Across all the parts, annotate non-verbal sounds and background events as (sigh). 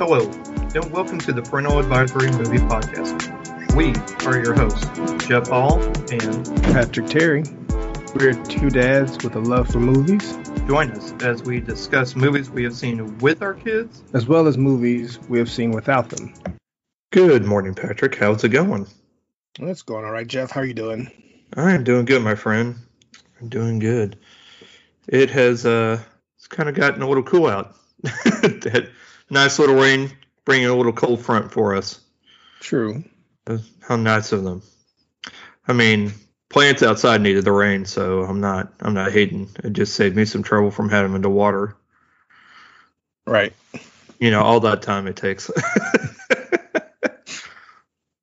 Hello, and welcome to the Parental Advisory Movie Podcast. We are your hosts, Jeff Hall and Patrick Terry. We're two dads with a love for movies, join us as we discuss movies we have seen with our kids. as well as movies we have seen without them. Good morning, Patrick. How's it going? That's going all right, Jeff. How are you doing? I am doing good, my friend. I'm doing good. It has uh it's kind of gotten a little cool out. (laughs) that nice little rain bringing a little cold front for us. True. How nice of them. I mean, plants outside needed the rain, so I'm not I'm not hating. It just saved me some trouble from having them to water. Right. You know, all that time it takes. (laughs)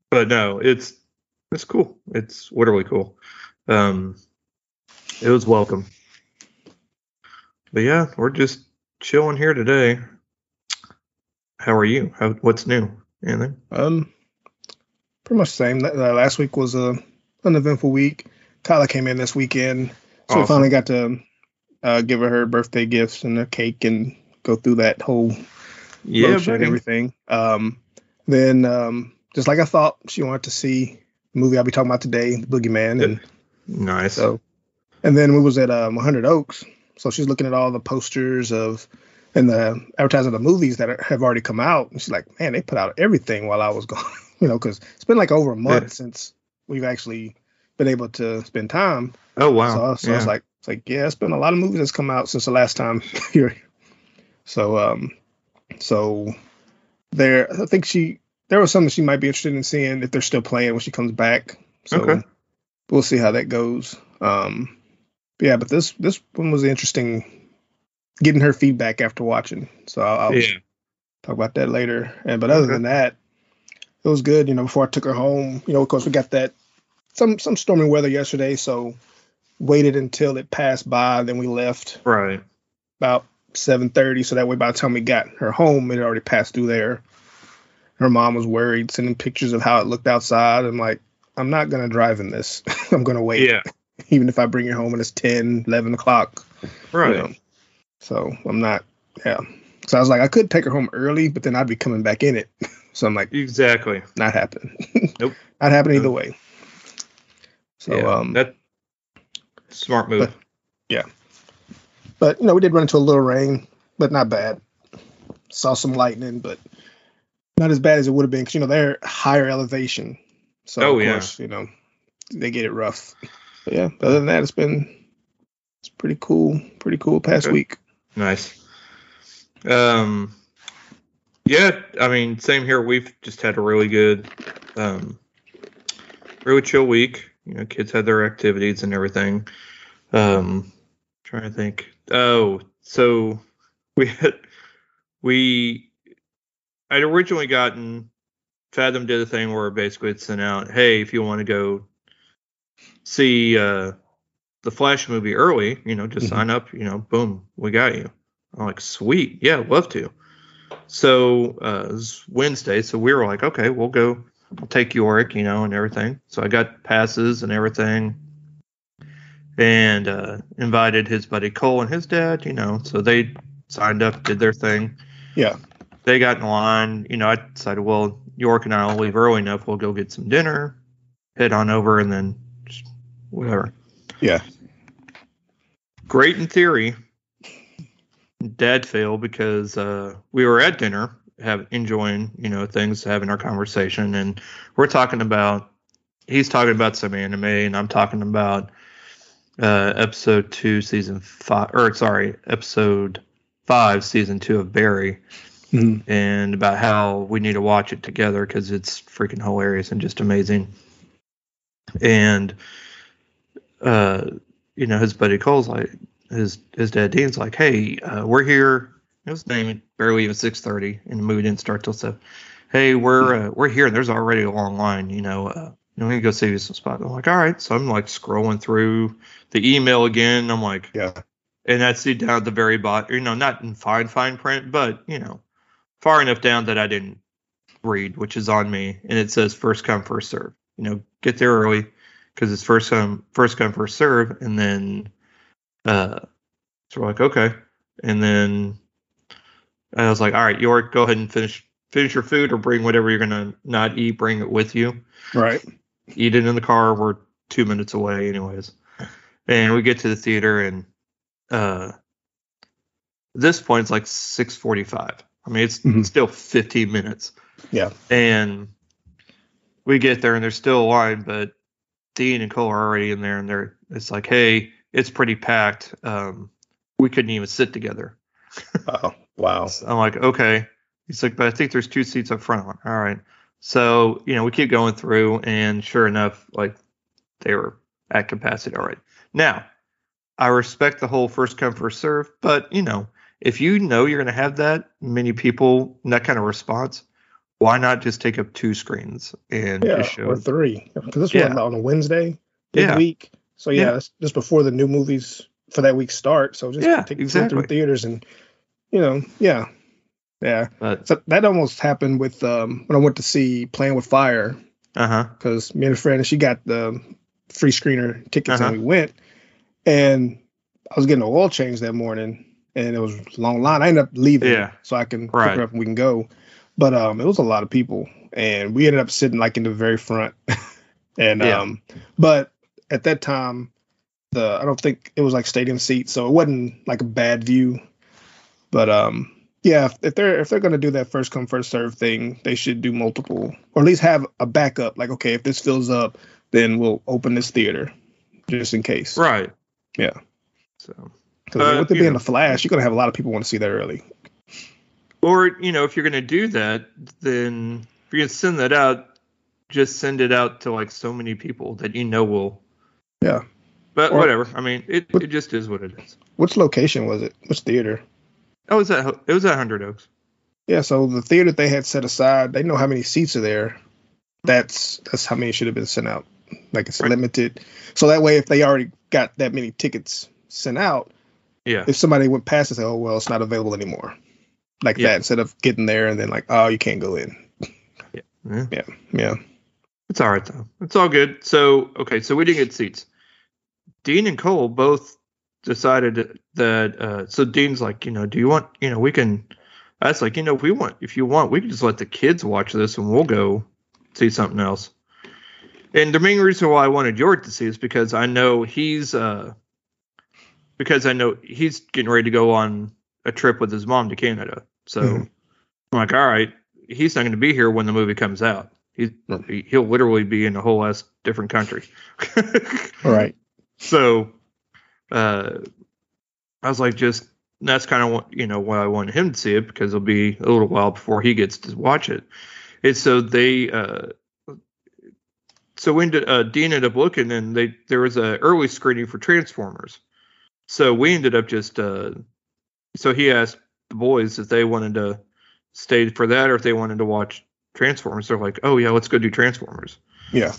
but no, it's it's cool. It's literally cool. Um it was welcome. But yeah, we're just chilling here today. How are you? How what's new? Anything? Um, pretty much the same. Uh, last week was a uneventful week. Kyla came in this weekend, so we finally got to uh, give her her birthday gifts and a cake and go through that whole Yeah, and everything. Um, then um, just like I thought, she wanted to see the movie I'll be talking about today, The Boogeyman, and Nice. So, and then we was at um, 100 Oaks. So she's looking at all the posters of and the advertising of the movies that are, have already come out. And she's like, man, they put out everything while I was gone, (laughs) you know, because it's been like over a month Yeah. since we've actually been able to spend time. oh wow. So, so I was like, it's like, yeah, it's been a lot of movies that's come out since the last time (laughs) here. So, um, so there, I think she, there was something she might be interested in seeing if they're still playing when she comes back. So Okay. we'll see how that goes. Um, yeah, but this, this one was interesting getting her feedback after watching. So I'll, I'll yeah. talk about that later. And but other Okay. than that, it was good. You know, before I took her home, you know, of course we got that some some stormy weather yesterday, so waited until it passed by, then we left Right. about seven thirty, so that way by the time we got her home, it had already passed through there. Her mom was worried, sending pictures of how it looked outside. I'm like, I'm not gonna drive in this. (laughs) I'm gonna wait, Yeah. (laughs) even if I bring her home and it's 10, 11 o'clock. you Right. know. So I'm not, yeah. So I was like, I could take her home early, but then I'd be coming back in it. (laughs) So I'm like, Exactly. not happen. (laughs) Nope. not happen either way. So yeah. um, that smart move. Yeah. But you know, we did run into a little rain, but not bad. Saw some lightning, but not as bad as it would have been because you know they're higher elevation. So Oh, of yeah. course, you know, they get it rough. But yeah, other than that, it's been it's pretty cool, pretty cool past Okay. week. Nice. Um, yeah, I mean, same here. We've just had a really good, um, really chill week. You know, kids had their activities and everything. Um, trying to think. Oh, so we had we I'd originally gotten Fathom did a thing where basically it sent out, hey, if you want to go see uh the Flash movie early, you know, just Mhm. sign up, you know, boom, we got you. I'm like, sweet, yeah, love to. So uh, it was Wednesday, so we were like, okay, we'll go. I'll take Yorick, you know, and everything. So I got passes and everything, and uh, invited his buddy Cole and his dad, you know. So they signed up, did their thing. Yeah. They got in line. You know, I decided, well, York and I will leave early enough. We'll go get some dinner, head on over, and then just whatever. Yeah. Great in theory. Dad failed because uh, we were at dinner, have enjoying you know things, having our conversation, and we're talking about. He's talking about some anime, and I'm talking about uh, episode two, season five, or sorry, episode five, season two of Barry, Mhm. and about how we need to watch it together because it's freaking hilarious and just amazing. And uh, you know, his buddy Cole's like, his his dad Dean's like, hey, uh, we're here. It was named barely even six thirty, and the movie didn't start till seven. Hey, we're uh, we're here. and There's already a long line. You know, uh, you know, we can go save you some spot. I'm like, all right. So I'm like scrolling through the email again. I'm like, Yeah. and I see down at the very bottom, you know, not in fine fine print, but you know, far enough down that I didn't read, which is on me, and it says first come first serve. You know, get there early because it's first come first come first serve, and then uh, so we're like okay, and then I was like, all right, York, go ahead and finish finish your food or bring whatever you're gonna not eat, bring it with you. Right. Eat it in the car. We're two minutes away, anyways. And we get to the theater, and uh, this point it's like six forty-five. I mean, it's Mhm. still fifteen minutes. Yeah. And we get there, and there's still a line, but Dean and Cole are already in there, and they're it's like, hey, it's pretty packed. Um, we couldn't even sit together. (laughs) Oh, wow. So I'm like, okay. He's like, but I think there's two seats up front. Like, all right. So, you know, we keep going through, and sure enough, like they were at capacity All right. Now, I respect the whole first come, first serve, but you know, if you know you're going to have that many people, and that kind of response, why not just take up two screens and Yeah, just show? or three. Because this Yeah. was on a Wednesday Yeah. week. So yeah, Yeah. that's just before the new movies for that week start. So just Yeah, take exactly. through theaters and you know, yeah. Yeah. But So that almost happened with um when I went to see Playing with Fire uh huh, because me and a friend she got the free screener tickets Uh-huh. and we went and I was getting an oil change that morning and it was a long line. I ended up leaving Yeah. so I can pick her up and we can go. But um it was a lot of people and we ended up sitting like in the very front. (laughs) and Yeah. um but at that time the I don't think it was like stadium seats, so it wasn't like a bad view. But um yeah, if, they're if they're gonna do that first come first serve thing, they should do multiple or at least have a backup. Like okay, if this fills up, then we'll open this theater just in case. right. Yeah. So, Because Uh, with it being know. a flash, you're gonna have a lot of people want to see that early. Or you know, if you're going to do that, then if you're going to send that out, just send it out to like so many people that you know will. Yeah. But Or- whatever. I mean, it, What- it just is what it is. Which location was it? Which theater? Oh, it was at it was at Hundred Oaks. Yeah, so the theater they had set aside, they know how many seats are there. That's that's how many should have been sent out. Like it's Right. limited. So that way if they already got that many tickets sent out, Yeah. if somebody went past and said, Oh well, it's not available anymore. Like Yeah. that, instead of getting there and then like, oh, you can't go in. yeah. Yeah. yeah It's all right though. It's all good. So okay, so we didn't get seats. Dean and Cole both decided that. Uh, so Dean's like, you know, do you want? You know, we can. that's like, you know, if we want, if you want, we can just let the kids watch this and we'll go see something else. And the main reason why I wanted York to see is because I know he's uh because I know he's getting ready to go on a trip with his mom to Canada. So Mhm. I'm like, all right, he's not going to be here when the movie comes out. He, Mhm. he he'll literally be in a whole ass different country. (laughs) All right. So, uh, I was like, just that's kind of what you know why I wanted him to see it because it'll be a little while before he gets to watch it. And so they, uh, so we ended, uh, Dean ended up looking and they there was a early screening for Transformers. So we ended up just, uh, so he asked the boys if they wanted to stay for that or if they wanted to watch Transformers. They're like, oh yeah, let's go do Transformers. Yeah.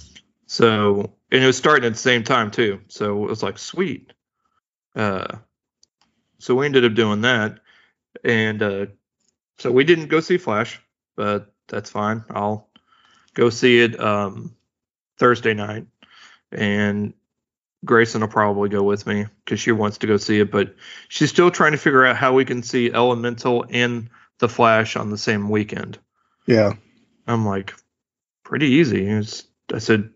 So and it was starting at the same time too. So it was like sweet. Uh so we ended up doing that. And uh so we didn't go see Flash, but that's fine. I'll go see it um Thursday night. And Grayson will probably go with me because she wants to go see it, but she's still trying to figure out how we can see Elemental and the Flash on the same weekend. Yeah. I'm like, pretty easy. It's, I said,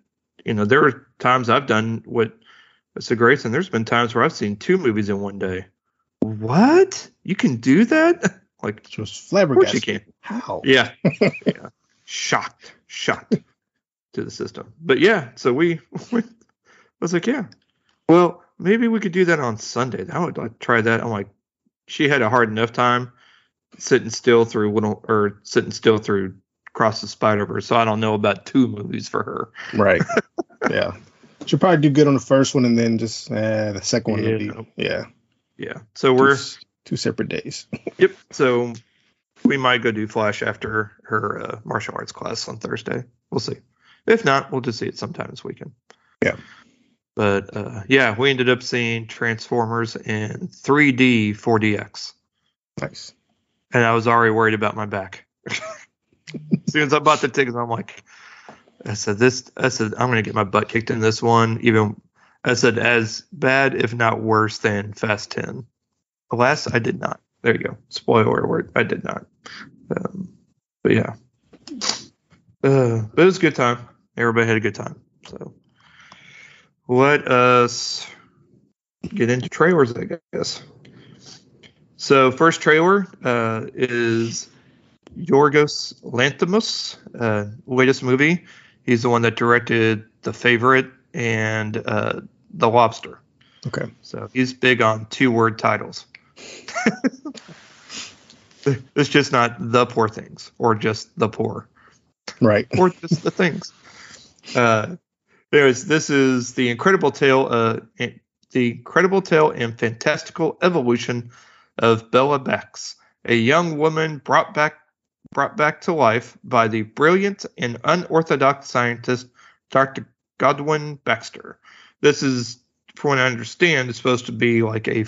you know, there are times I've done what I said, Grayson, there's been times where I've seen two movies in one day. What? You can do that? (laughs) like, just was of course flabbergasted. you can. How? Yeah. (laughs) yeah. Shocked. Shocked to the system. But yeah, so we, (laughs) we I was like, yeah. Well, maybe we could do that on Sunday. I would like try that. I'm like, she had a hard enough time sitting still through little or sitting still through Cross the Spider Verse. So I don't know about two movies for her. Right. (laughs) yeah. She'll probably do good on the first one and then just eh, the second one Yeah. be yeah. Yeah. So Two, we're two separate days. (laughs) yep. So we might go do Flash after her uh, martial arts class on Thursday. We'll see. If not, we'll just see it sometime this weekend. Yeah. But uh, yeah, we ended up seeing Transformers in 3D 4DX, Nice. and I was already worried about my back. (laughs) as soon as I bought the tickets, I'm like, I said this. I said I'm gonna get my butt kicked in this one. Even I said as bad, if not worse, than Fast 10. Alas, I did not. There you go. Spoiler alert. I did not. Um, but yeah, uh, but it was a good time. Everybody had a good time. So let us get into trailers, I guess. So first trailer uh, is Yorgos Lanthimos, uh, latest movie. He's the one that directed The Favorite and uh, The Lobster. Okay. So he's big on two word titles. (laughs) it's just not the poor things or just the poor Right. or just the things. (laughs) Uh, anyways, this is the incredible tale, uh, the incredible tale and fantastical evolution of Bella Bax, a young woman brought back brought back to life by the brilliant and unorthodox scientist Dr. Godwin Baxter. This is, from what I understand, is supposed to be like a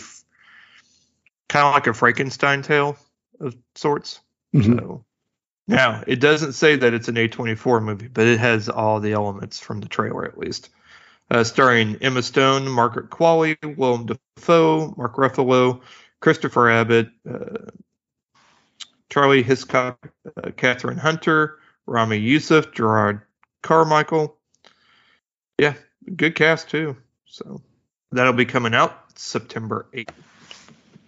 kind of like a Frankenstein tale of sorts. Mhm. So now it doesn't say that it's an A24 movie, but it has all the elements from the trailer at least. Uh, starring Emma Stone, Margaret Qualley, Willem Dafoe, Mark Ruffalo, Christopher Abbott, uh, Charlie Hiscock, uh, Kathryn Hunter, Ramy Youssef, Jerrod Carmichael. Yeah, good cast too. So that'll be coming out September 8th.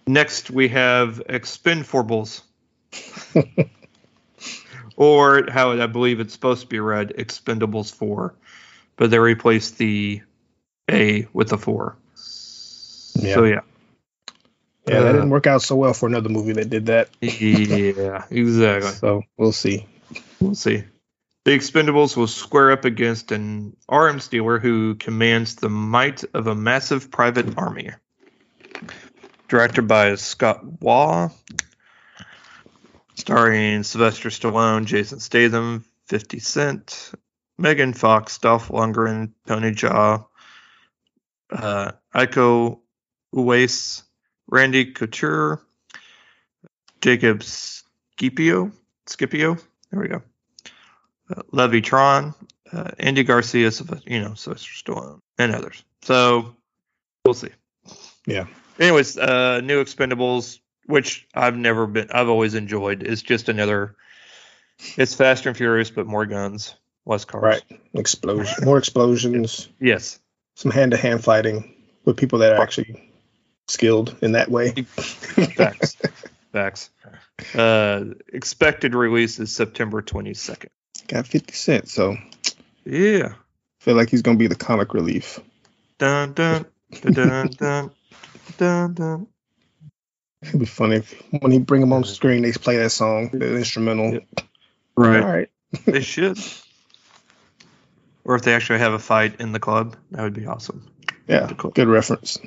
Next, we have Expendables (laughs) or how I believe it's supposed to be read, Expendables 4, but they replaced the A with a 4. Yeah. So yeah, Yeah, that Uh, didn't work out so well for another movie that did that. (laughs) yeah, exactly. So we'll see. We'll see. The Expendables will square up against an arms dealer who commands the might of a massive private army. Directed by Scott Waugh, starring Sylvester Stallone, Jason Statham, 50 Cent, Megan Fox, Dolph Lundgren, Tony Jaa, uh, Iko Uwais, Randy Couture, Jacob Scipio, Scipio, there we go. Uh, Levy Tran, uh, Andy Garcia, Sylvester- you know, Sylvester Stallone, and others. So we'll see. Yeah. Anyways, uh, new Expendables, which I've never been, I've always enjoyed. It's just another. It's Fast and Furious, but more guns, less cars. Right. Explosion. More explosions. Yes. Some hand to hand fighting with people that are actually skilled in that way. Facts. (laughs) Facts. Uh, expected release is September 22nd. Got 50 cents, so Yeah. feel like he's gonna be the comic relief. Dun dun dun dun dun dun dun. It'd be funny if when he bring him on screen, they play that song, the instrumental. Yep. All Right. right. They should. Or if they actually have a fight in the club, that would be awesome. Yeah. Good reference.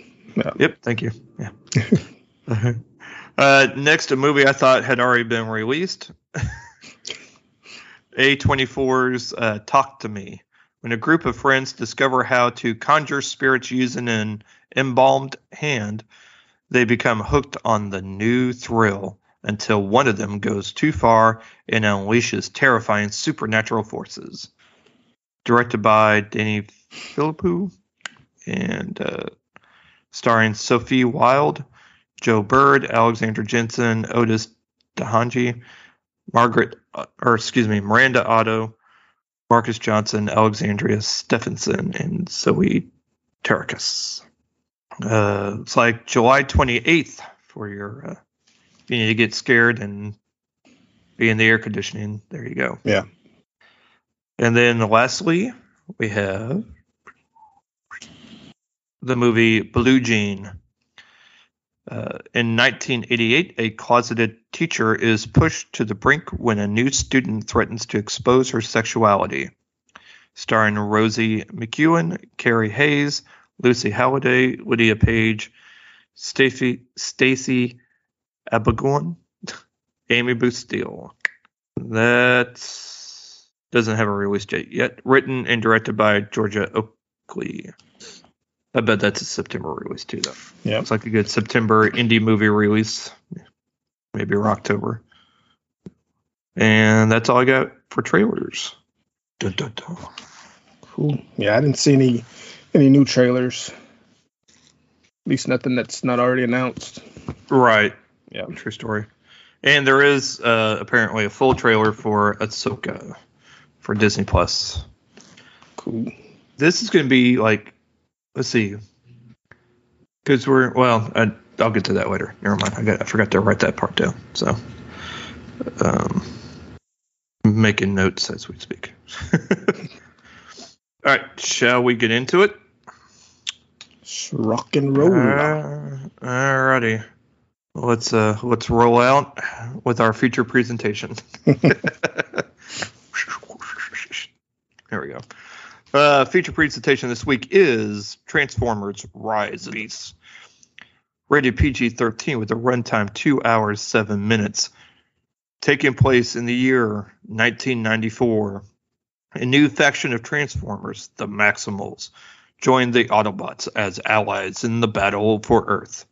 Yep. Thank you. Yeah. (laughs) uh, next, a movie I thought had already been released. (laughs) A24's uh, Talk to Me. When a group of friends discover how to conjure spirits using an embalmed hand, they become hooked on the new thrill until one of them goes too far and unleashes terrifying supernatural forces. Directed by Danny Philippou and uh, starring Sophie Wilde, Joe Bird, Alexandra Jensen, Otis Dhanji, Margaret, uh, or excuse me, Miranda Otto, Marcus Johnson, Alexandria Steffensen, and Zoe Terakes. Uh, it's like July 28th for your, uh, you need to get scared and be in the air conditioning. There you go. Yeah. And then lastly, we have the movie Blue Jean. Uh, in 1988, a closeted teacher is pushed to the brink when a new student threatens to expose her sexuality. Starring Rosie McEwen, Kerrie Hayes, Lucy Halliday, Lydia Page, Stacey Stacey Abigoon, Amy Booth Steele. That doesn't have a release date yet. Written and directed by Georgia Oakley. I bet that's a September release too, though. Yeah. Looks like a good September indie movie release, maybe or October. And that's all I got for trailers. Dun, dun, dun. Cool. Yeah, I didn't see any any new trailers. At least nothing that's not already announced. Right. Yeah. True story. And there is uh, apparently a full trailer for Ahsoka for Disney Plus. Cool. This is going to be like, let's see, because we're well. I, I'll get to that later. Never mind. I got I forgot to write that part down. So, um, making notes as we speak. (laughs) All right, shall we get into it? Let's rock and roll. Uh, alrighty. Let's uh let's roll out with our feature presentation. (laughs) there we go. Uh, feature presentation this week is Transformers: Rise of Beasts. Rated PG-13 with a runtime two hours seven minutes. Taking place in the year 1994. A new faction of Transformers, the Maximals, join the Autobots as allies in the battle for Earth.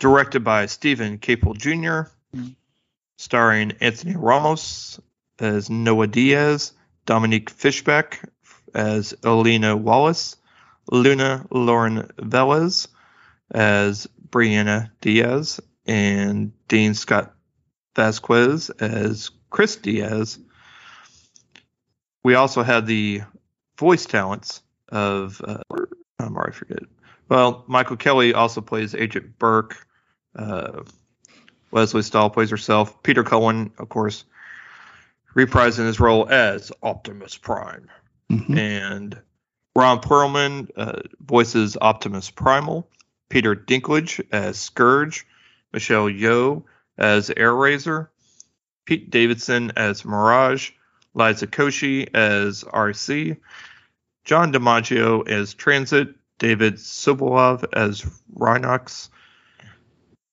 Directed by Stephen Caple Jr., starring Anthony Ramos as Noah Diaz, Dominique Fishback as Elena Wallace, Luna Lauren Velez as Brianna Diaz, and Dean Scott Vasquez as Chris Diaz. We also had the voice talents of uh, I'm already forget. Well, Michael Kelly also plays Agent Burke. Uh, Lesley Stahl plays herself. Peter Cullen, of course, reprising his role as Optimus Prime, Mhm. and Ron Perlman uh, voices Optimus Primal. Peter Dinklage as Scourge. Michelle Yeoh as Airazor. Pete Davidson as Mirage. Liza Koshy as RC. John DiMaggio as Transit, David Sobolov as Rhinox,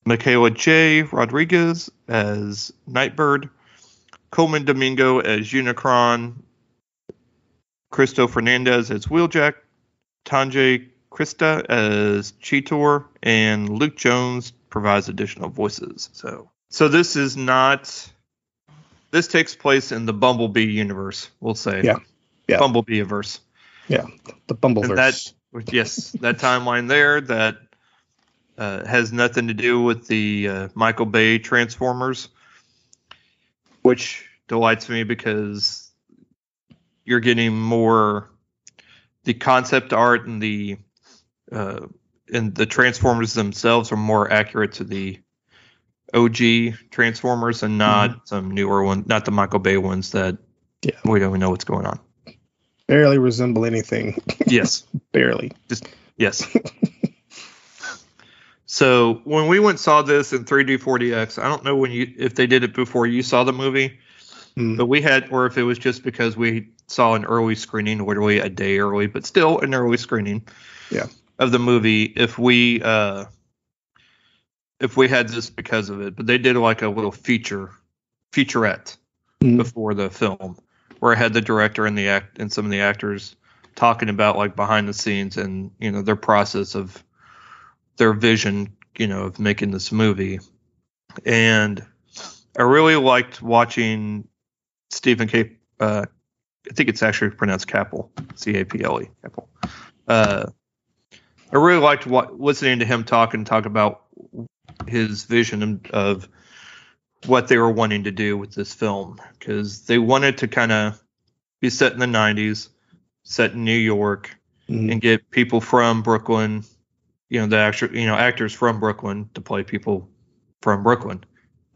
Michaela J. Rodriguez as Nightbird, Colman Domingo as Unicron, Cristo Fernandez as Wheeljack, Tongayi Chirisa as Cheetor, and Luke Jones provides additional voices. So, so this is not. This takes place in the Bumblebee universe, we'll say. Yeah. Yeah. Bumblebee verse. Yeah, the Bumbleverse. And that, yes, that timeline there that uh, has nothing to do with the uh, Michael Bay Transformers, which delights me because you're getting more the concept art and the uh, and the Transformers themselves are more accurate to the OG Transformers and not some newer one, not the Michael Bay ones that Yeah. we don't even know what's going on. barely resemble anything. (laughs) Yes. barely. Just yes. (laughs) so when we went saw this in 3D 4DX, I don't know when you if they did it before you saw the movie, Mm. but we had or if it was just because we saw an early screening, literally a day early, but still an early screening. Yeah. Of the movie, if we uh if we had this because of it, but they did like a little feature featurette Mm. before the film where I had the director and the act and some of the actors talking about like behind the scenes and you know their process of their vision you know of making this movie and I really liked watching Stephen K. Uh, I think it's actually pronounced Capel, C A P L E, Capel. Uh, I really liked what, listening to him talk and talk about his vision of what they were wanting to do with this film because they wanted to kind of be set in the 90s, set in New York, Mhm. and get people from Brooklyn, you know, the actual, you know, actors from Brooklyn to play people from Brooklyn.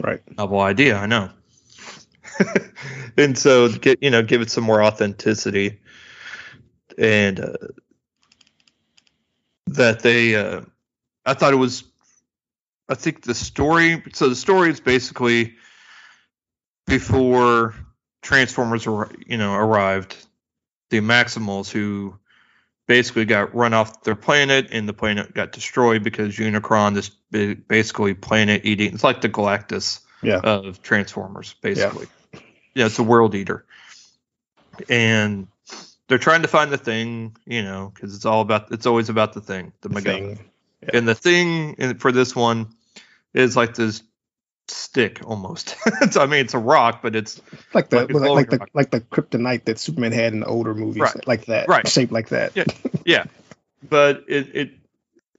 Right. Novel idea, I know. (laughs) and so get, you know, give it some more authenticity and uh, that they, uh, I thought it was, I think the story, so the story is basically before Transformers, you know, arrived, the Maximals who basically got run off their planet and the planet got destroyed because Unicron, this basically planet eating, it's like the Galactus Yeah. of Transformers, basically. Yeah, it's a world eater. And they're trying to find the thing, you know, because it's all about, it's always about the thing, the MacGuffin. Thing. And the thing for this one is like this stick almost. (laughs) I mean, it's a rock, but it's Like the Like like, the rock. like the kryptonite that Superman had in the older movies, Right. like that, Right. shaped like that. Yeah. (laughs) yeah. but it, it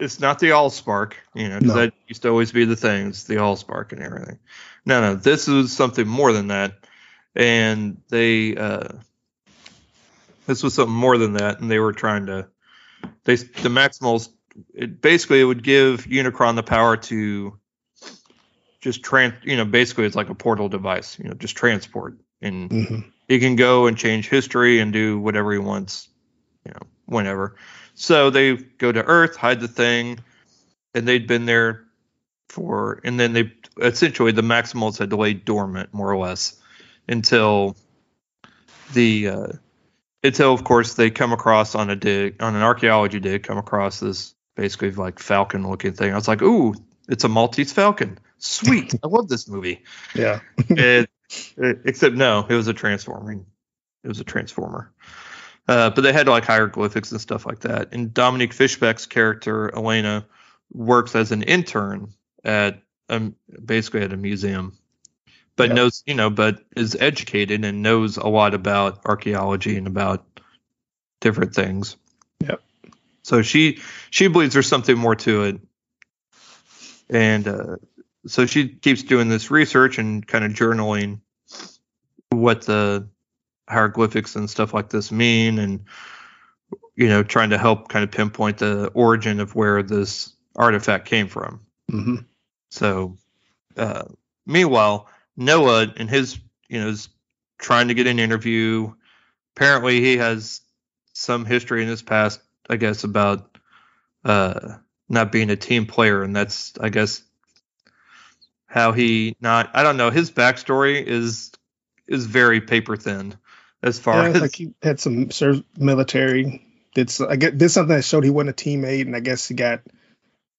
it's not the Allspark, you know, No. that used to always be the thing, it's the Allspark and everything. No, no, this is something more than that, and they uh, this was something more than that, and they were trying to they the Maximals. It basically it would give Unicron the power to just trans, you know, basically it's like a portal device, you know, just transport, and hmm he can go and change history and do whatever he wants, you know, whenever. So they go to Earth, hide the thing, and they'd been there for, and then they essentially the Maximals had laid dormant more or less until the uh, until of course they come across on a dig on an archaeology dig come across this basically like falcon looking thing. I was like, ooh, it's a Maltese falcon. Sweet, I love this movie Yeah. it, (laughs) it- except no, it was a transforming. It was a transformer. Uh, but they had like hieroglyphics and stuff like that. And Dominique Fishback's character Elena works as an intern at um, basically at a museum, but knows you know, but is educated and knows a lot about archaeology and about different things. Yep. So she she believes there's something more to it, and uh, so she keeps doing this research and kind of journaling what the hieroglyphics and stuff like this mean and you know trying to help kind of pinpoint the origin of where this artifact came from. Hmm so uh, meanwhile noah and his you know is trying to get an interview. Apparently he has some history in his past i guess about uh not being a team player. And that's i guess how he not i don't know his backstory is is very paper thin as far Yeah, as like he had some served military. Did so, I get did something that showed he wasn't a teammate, and I guess he got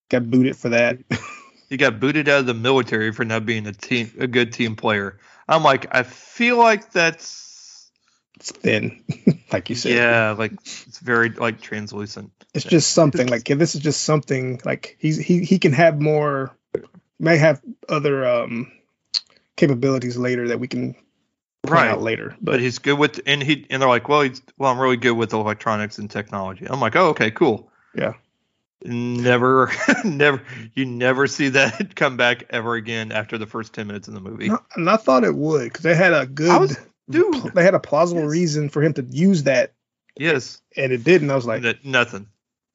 got booted for that. (laughs) he got booted out of the military for not being a team a good team player i'm like i feel like that's It's thin, (laughs) like you said. yeah like it's very like translucent it's just something (laughs) like this is just something like he's he he can have more, may have other um capabilities later that we can right out later. but But he's good with and he and they're like well he's well i'm really good with electronics and technology i'm like oh okay cool Yeah. never (laughs) never you never see that (laughs) come back ever again after the first 10 minutes in the movie no, and I thought it would because they had a good, was- dude they had a plausible Yes. reason for him to use that, yes and it didn't. I was like, n- nothing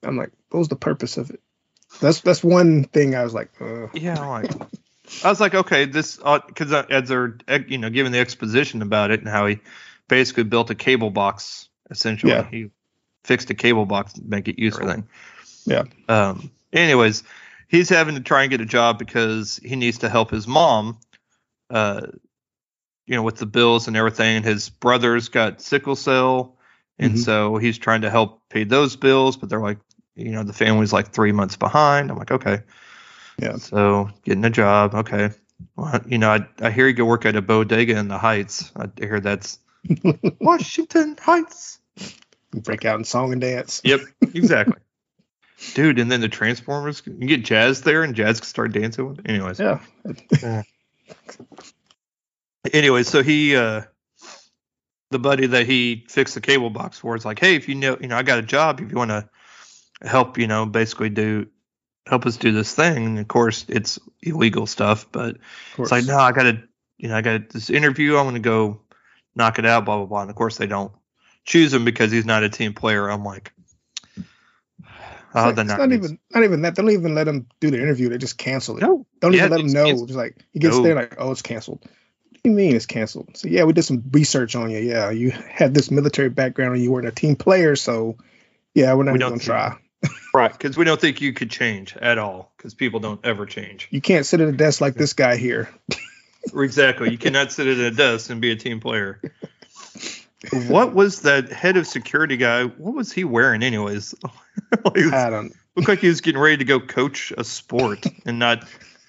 I'm like, what was the purpose of it? That's that's one thing I was like, uh, Yeah, I'm like I was like, okay, this because as they're eh, you know giving the exposition about it and how he basically built a cable box essentially. Yeah. He fixed a cable box to make it useful. Thing. Yeah. Um. Anyways, he's having to try and get a job because he needs to help his mom. Uh, you know, with the bills and everything. And his brother's got sickle cell, and Mhm. so he's trying to help pay those bills. But they're like, you know, the family's like three months behind. I'm like, okay. Yeah. So getting a job, okay. Well, you know, I, I hear you go work at a bodega in the Heights. I hear that's (laughs) Washington Heights. break out in song and dance. Yep, exactly. Dude, and then the Transformers, you get Jazz there, and Jazz can start dancing with. Anyways, Yeah, (laughs) anyway, so he, uh, the buddy that he fixed the cable box for, is like, hey, if you know, you know, I got a job. If you want to help, you know, basically do help us do this thing. And of course, it's illegal stuff, but it's like, no, I got to, you know, I got this interview. I'm going to go knock it out. Blah blah blah. And of course, they don't choose him because he's not a team player. I'm like, oh, like- the it's not 90s. even not even that. They don't even let him do the interview. They just cancel it. No, Don't Yeah, even let him know. canceled. Just like he gets No. there, like, oh, it's canceled. What do you mean it's canceled? So yeah, we did some research on you. Yeah, you had this military background and you weren't a team player, so yeah, we're not We even gonna try. Right? Because we don't think you could change at all. Because people don't ever change. You can't sit at a desk like this guy here. (laughs) Exactly. You cannot sit at a desk and be a team player. What was that head of security guy? What was he wearing, anyways? (laughs) Like, I don't. looked like he was getting ready to go coach a sport and not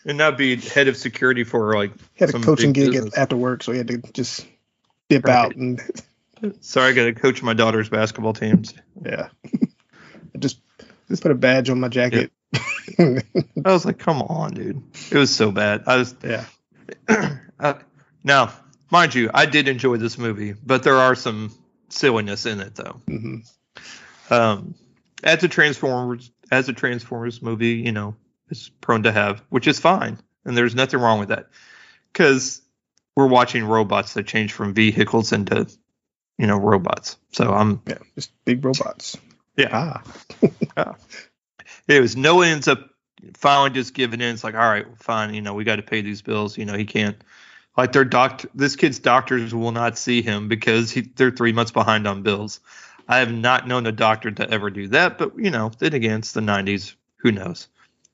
and not be head of security for like. He had a coaching gig business. at, after work, so he had to just dip Right. out and Sorry, I got to coach my daughter's basketball teams. (laughs) yeah, just just put a badge on my jacket. I was like, come on, dude. It was so bad. I was yeah, (clears throat) uh, now, mind you, I did enjoy this movie, but there are some silliness in it though. hmm Um, at the Transformers as a Transformers movie, you know, is prone to have, which is fine, and there's nothing wrong with that, because we're watching robots that change from vehicles into, you know, robots. So I'm Yeah, just big robots. Yeah. Ah, (laughs) It was no one ends up finally just giving in. It's like, all right, fine, you know, we got to pay these bills. You know, he can't. Like their doctor, this kid's doctors will not see him because he, they're three months behind on bills. I have not known a doctor to ever do that, but you know, then again, it's the '90s. Who knows?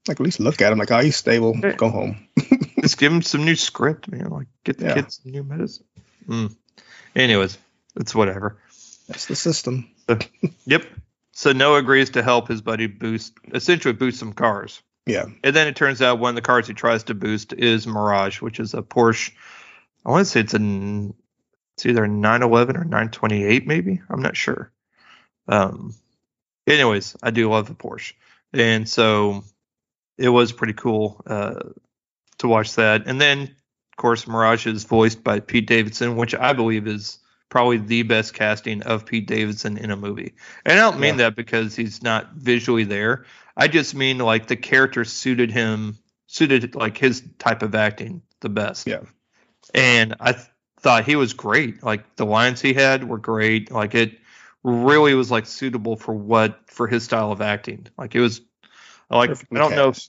like at least look at him like, oh, he's stable. Yeah. Go home. (laughs) Just give him some new script, man. Like, get the Yeah. kids some new medicine. Mm. Anyways, it's whatever. That's the system. (laughs) Yep. So Noah agrees to help his buddy boost, essentially boost some cars. Yeah. And then it turns out one of the cars he tries to boost is Mirage, which is a Porsche. I want to say it's a it's either a 911 or 928, maybe. I'm not sure. Um. Anyways, I do love the Porsche, and so it was pretty cool uh, to watch that. And then, of course, Mirage is voiced by Pete Davidson, which I believe is probably the best casting of Pete Davidson in a movie. And I don't mean that because he's not visually there. I just mean like the character suited him, suited like his type of acting the best. Yeah. And I th- thought he was great. Like the lines he had were great. Like it really was like suitable for what for his style of acting. Like it was like Perfectly I don't know if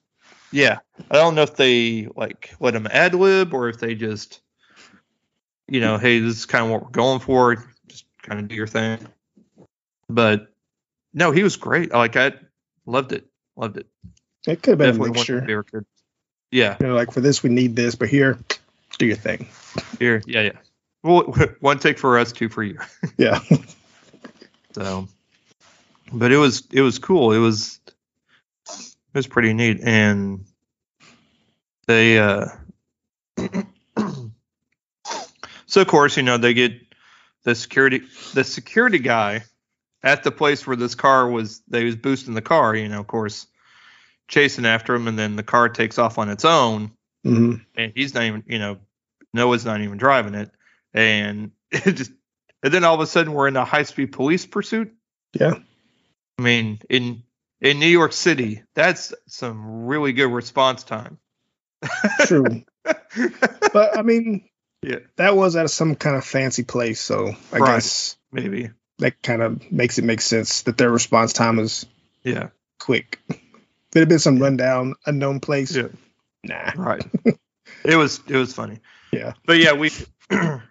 yeah, I don't know if they like let him ad lib or if they just, you know, hey, this is kind of what we're going for. Just kind of do your thing. But no, he was great. Like I loved it, loved it. It could have been Definitely a one mixture. favorite. Yeah, You know, like for this we need this, but here, do your thing. here, yeah, yeah. Well, (laughs) one take for us, two for you. (laughs) Yeah. So, but it was it was cool. It was it was pretty neat, and they uh. So of course, you know they get the security the security guy at the place where this car was. They was boosting the car. You know, of course, chasing after him, and then the car takes off on its own hmm and he's not even you know Noah's not even driving it, and (laughs) it just and then all of a sudden we're in a high speed police pursuit. Yeah. I mean in in New York City, that's some really good response time. True. (laughs) But I mean, Yeah. that was at some kind of fancy place, so I Right. guess Maybe, that kind of makes it make sense that their response time is yeah, quick. If it had been some rundown, unknown place, Yeah. nah. right. (laughs) it was it was funny. Yeah. but yeah, we (clears throat) and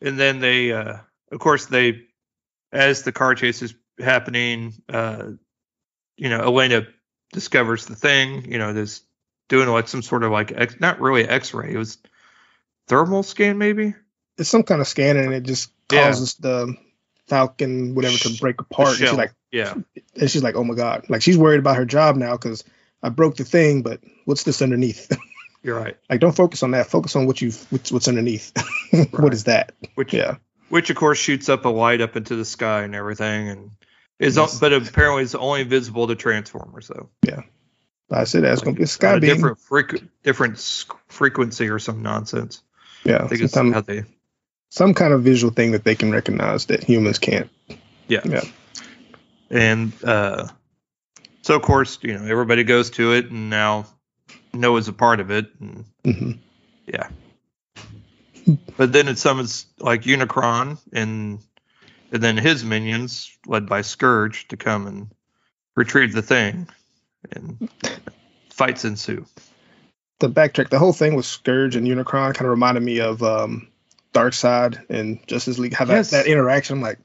then they uh of course they as the car chase is happening, uh you know, Elena discovers the thing, you know, this doing like some sort of like X, not really X-ray, it was thermal scan maybe. It's some kind of scanning, and it just Yeah. causes the Falcon whatever to break apart. And she's like, Yeah, and she's like, oh my god, like she's worried about her job now because I broke the thing, but what's this underneath? (laughs) you're right. like, don't focus on that. Focus on what you what's, what's underneath. (laughs) Right. what is that? Which Yeah. which of course shoots up a light up into the sky and everything, and is Yes. but apparently it's only visible to Transformers though. Yeah. I said that's gonna be a sky a beam. different frequ- different frequency or some nonsense. Yeah, I think it's how they some kind of visual thing that they can recognize that humans can't. Yeah. Yeah. And uh, so, of course, you know, everybody goes to it, and now Noah's a part of it. And, hmm but then it summons like Unicron and and then his minions, led by Scourge, to come and retrieve the thing, and fights ensue. The backtrack, the whole thing with Scourge and Unicron kind of reminded me of um, Side and Justice League. How that, Yes. that interaction, I'm like,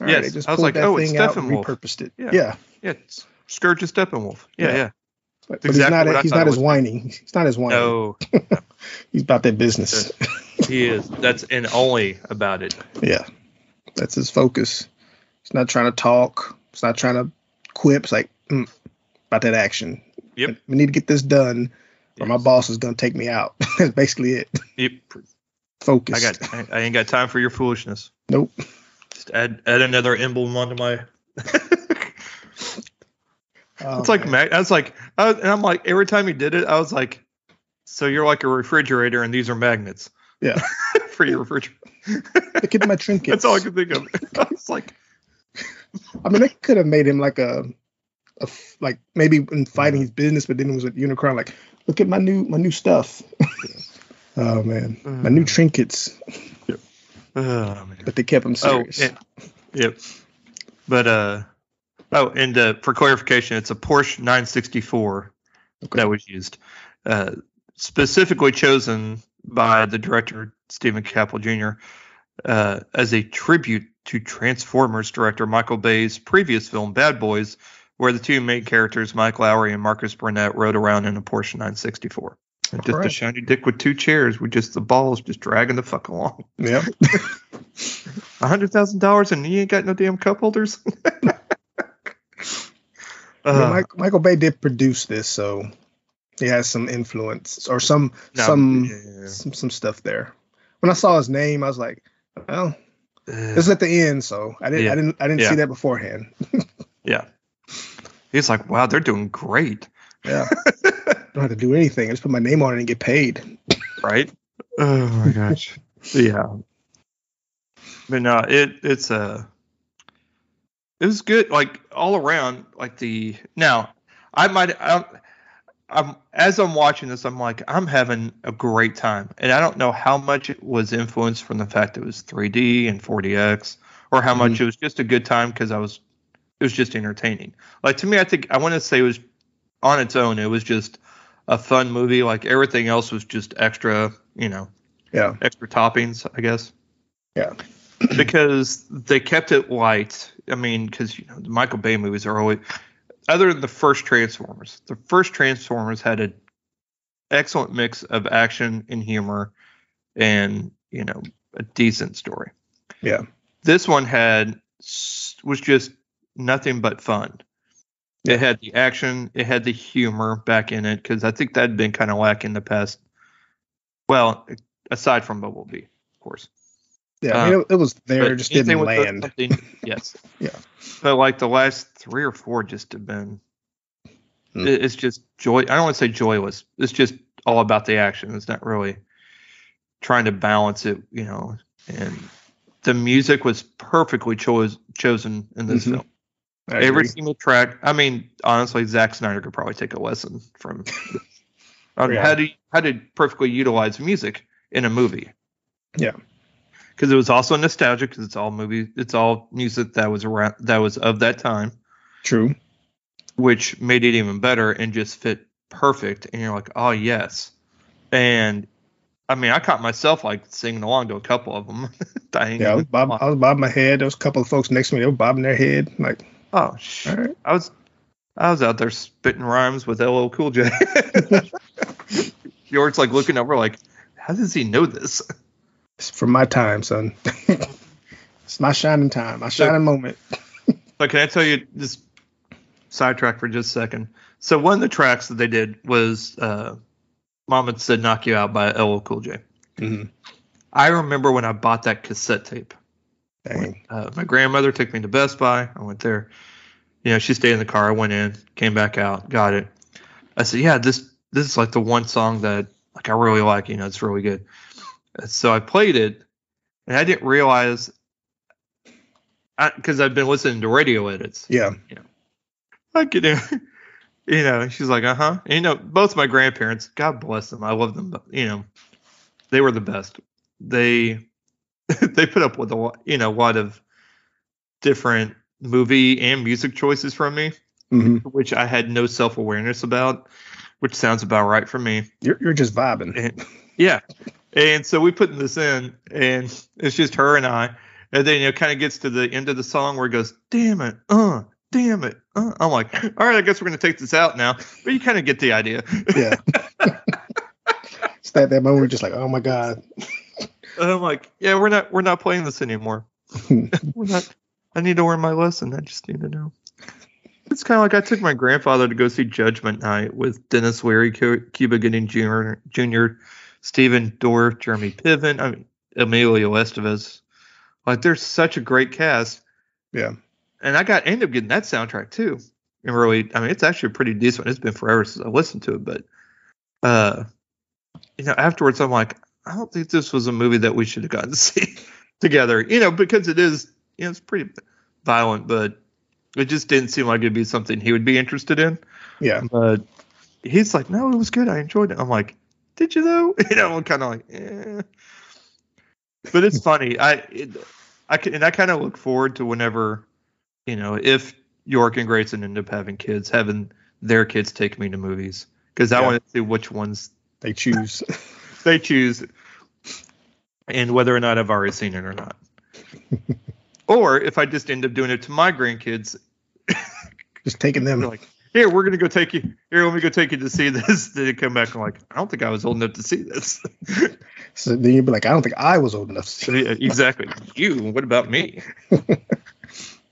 all right, Yes, they just I was like, that oh, it's Steppenwolf. repurposed it. Yeah. Yeah, Yeah, it's Scourge is Steppenwolf. Yeah, Yeah. yeah. but exactly he's not. He's not as whining. He's not as whining. No, (laughs) He's about that business. he is. That's and only about it. yeah, that's his focus. He's not trying to talk. He's not trying to quip. It's like mm, about that action. Yep. We need to get this done, or my boss is gonna take me out. (laughs) That's basically it. Yep. Focus. I got. I, I ain't got time for your foolishness. Nope. Just add add another emblem onto my. (laughs) Oh, it's like man. I was like, I was, and I'm like, every time he did it, I was like, so you're like a refrigerator, and these are magnets. Yeah. (laughs) for your refrigerator. look at my trinkets. That's all I could think of. I was like, I mean, they could have made him like a a f- like maybe in fighting his business, but then it was at Unicron like, look at my new my new stuff. (laughs) oh man, my new Uh. trinkets. Oh, man. But they kept him Oh, serious. and- yep. But uh, oh, and uh, for clarification, it's a Porsche 964 Okay. that was used, uh, specifically chosen by the director Stephen Caple Jr. Uh, as a tribute to Transformers director Michael Bay's previous film Bad Boys, where the two main characters, Mike Lowrey and Marcus Burnett, rode around in a Porsche 964. And just a shiny dick with two chairs, with just the balls just dragging the fuck along. Yeah. (laughs) A hundred thousand dollars and you ain't got no damn cup holders. (laughs) Uh, Mike, Michael Bay did produce this, so he has some influence or some no, some, yeah. some some stuff there. When I saw his name, I was like, well, Uh, this is at the end, so I didn't Yeah. I didn't I didn't Yeah. see that beforehand. (laughs) yeah. He's like, wow, they're doing great, Yeah. (laughs) Don't have to do anything. I just put my name on it and get paid. right? Oh my gosh. (laughs) yeah. But no, it it's uh it was good, like all around. Like the now, I might I'm, I'm as I'm watching this, I'm like I'm having a great time, and I don't know how much it was influenced from the fact it was 3D and 4DX, or how much it was just a good time because I was it was just entertaining. Like to me, I think I want to say it was on its own. It was just a fun movie. Like everything else was just extra, you know, Yeah. extra toppings, I guess. Yeah. (clears throat) because they kept it light. I mean, because you know the Michael Bay movies are always, other than the first Transformers, the first Transformers had an excellent mix of action and humor, and you know a decent story. Yeah. This one had was just nothing but fun. It had the action, it had the humor back in it because I think that had been kind of lacking the past. Well, aside from Bumblebee, of course. Yeah. I mean, it, it was there, it just didn't the- land. (laughs) yes. Yeah. But like the last three or four just have been. Hmm. it- It's just joy. I don't want to say joyless. It's just all about the action. It's not really trying to balance it, you know. And the music was perfectly chose, chosen in this Mhm. film. I Every agree. single track. I mean, honestly, Zack Snyder could probably take a lesson from on (laughs) Yeah. how to how to perfectly utilize music in a movie. Yeah. because it was also nostalgic because it's all movie, it's all music that was around that was of that time, True. which made it even better and just fit perfect. And you're like, oh yes, and I mean, I caught myself like singing along to a couple of them. (laughs) Yeah. I was, bob, I was bobbing my head. There was a couple of folks next to me. They were bobbing their head. Like, oh, sh- all right. I was I was out there spitting rhymes with LL Cool J. (laughs) George's like looking over like, how does he know this? It's from my time, son. (laughs) it's my shining time, my shining moment. (laughs) But can I tell you just sidetrack for just a second? So one of the tracks that they did was uh, "Mama Said Knock You Out" by LL Cool J. Mhm. I remember when I bought that cassette tape. Dang. Uh, my grandmother took me to Best Buy. I went there. You know, she stayed in the car. I went in, came back out, got it. I said, "Yeah, this this is like the one song that like I really like. You know, it's really good." And So I played it, and I didn't realize because I've been listening to radio edits. Yeah. I get (laughs) in. You know, she's like, uh huh. You know, both my grandparents, God bless them, I love them. But you know, they were the best. They (laughs) they put up with a lot, you know, a lot of different movie and music choices from me, hmm which I had no self awareness about, which sounds about right for me. You're, you're just vibing. And, yeah. And so we put this in, and it's just her and I. And then, you know, kind of gets to the end of the song where it goes, damn it, uh, damn it. Uh. I'm like, all right, I guess we're going to take this out now. But you kind of get the idea. Yeah. (laughs) it's that, that moment just like, oh my God. And I'm like, yeah, we're not, we're not playing this anymore. (laughs) we're not, I need to learn my lesson. I just need to know. It's kind of like I took my grandfather to go see Judgment Night with Denis Leary, Cuba Gooding Jr., Jr., Stephen Dorff, Jeremy Piven, I mean, Emilio Estevez. Like, there's such a great cast. Yeah. And I got ended up getting that soundtrack too. And really, I mean, it's actually pretty decent. It's been forever since I listened to it, but uh, you know, afterwards, I'm like, I don't think this was a movie that we should have gotten to see (laughs) together. You know, because it is, you know, it's pretty violent, but it just didn't seem like it'd be something he would be interested in. Yeah. But he's like, no, it was good. I enjoyed it. I'm like, did you though? (laughs) You know, I'm kind of like, eh. But it's funny. I, it, I can, and I kind of look forward to whenever, you know, if York and Grayson end up having kids, having their kids take me to movies because I Yeah. want to see which ones They choose. (laughs) they choose and whether or not I've already seen it or not. (laughs) or if I just end up doing it to my grandkids, (laughs) Just taking them. like, here, we're gonna go take you. Here, let me go take you to see this. Then (laughs) they come back and like, I don't think I was old enough to see this. So then you'd be like, I don't think I was old enough to see. yeah, exactly. You. What about me?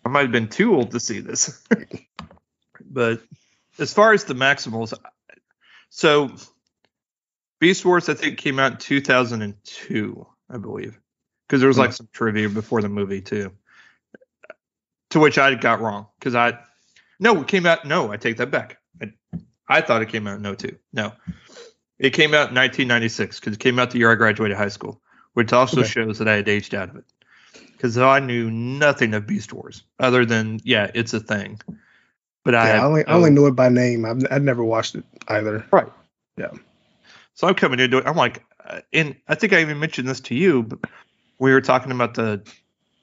I might have been too old to see this. but as far as the Maximals, so Beast Wars, I think came out in 2002, I believe, because there was like hmm. some trivia before the movie too. To which I got wrong because I no, it came out. No, I take that back. I, I thought it came out in 02. No, it came out in 1996 because it came out the year I graduated high school, which also Okay. shows that I had aged out of it. Because I knew nothing of Beast Wars other than yeah, it's a thing. But I, Yeah, I have only, I only knew it by name. I've, I'd never watched it either. So I'm coming into it. I'm like, uh, and I think I even mentioned this to you. But we were talking about the,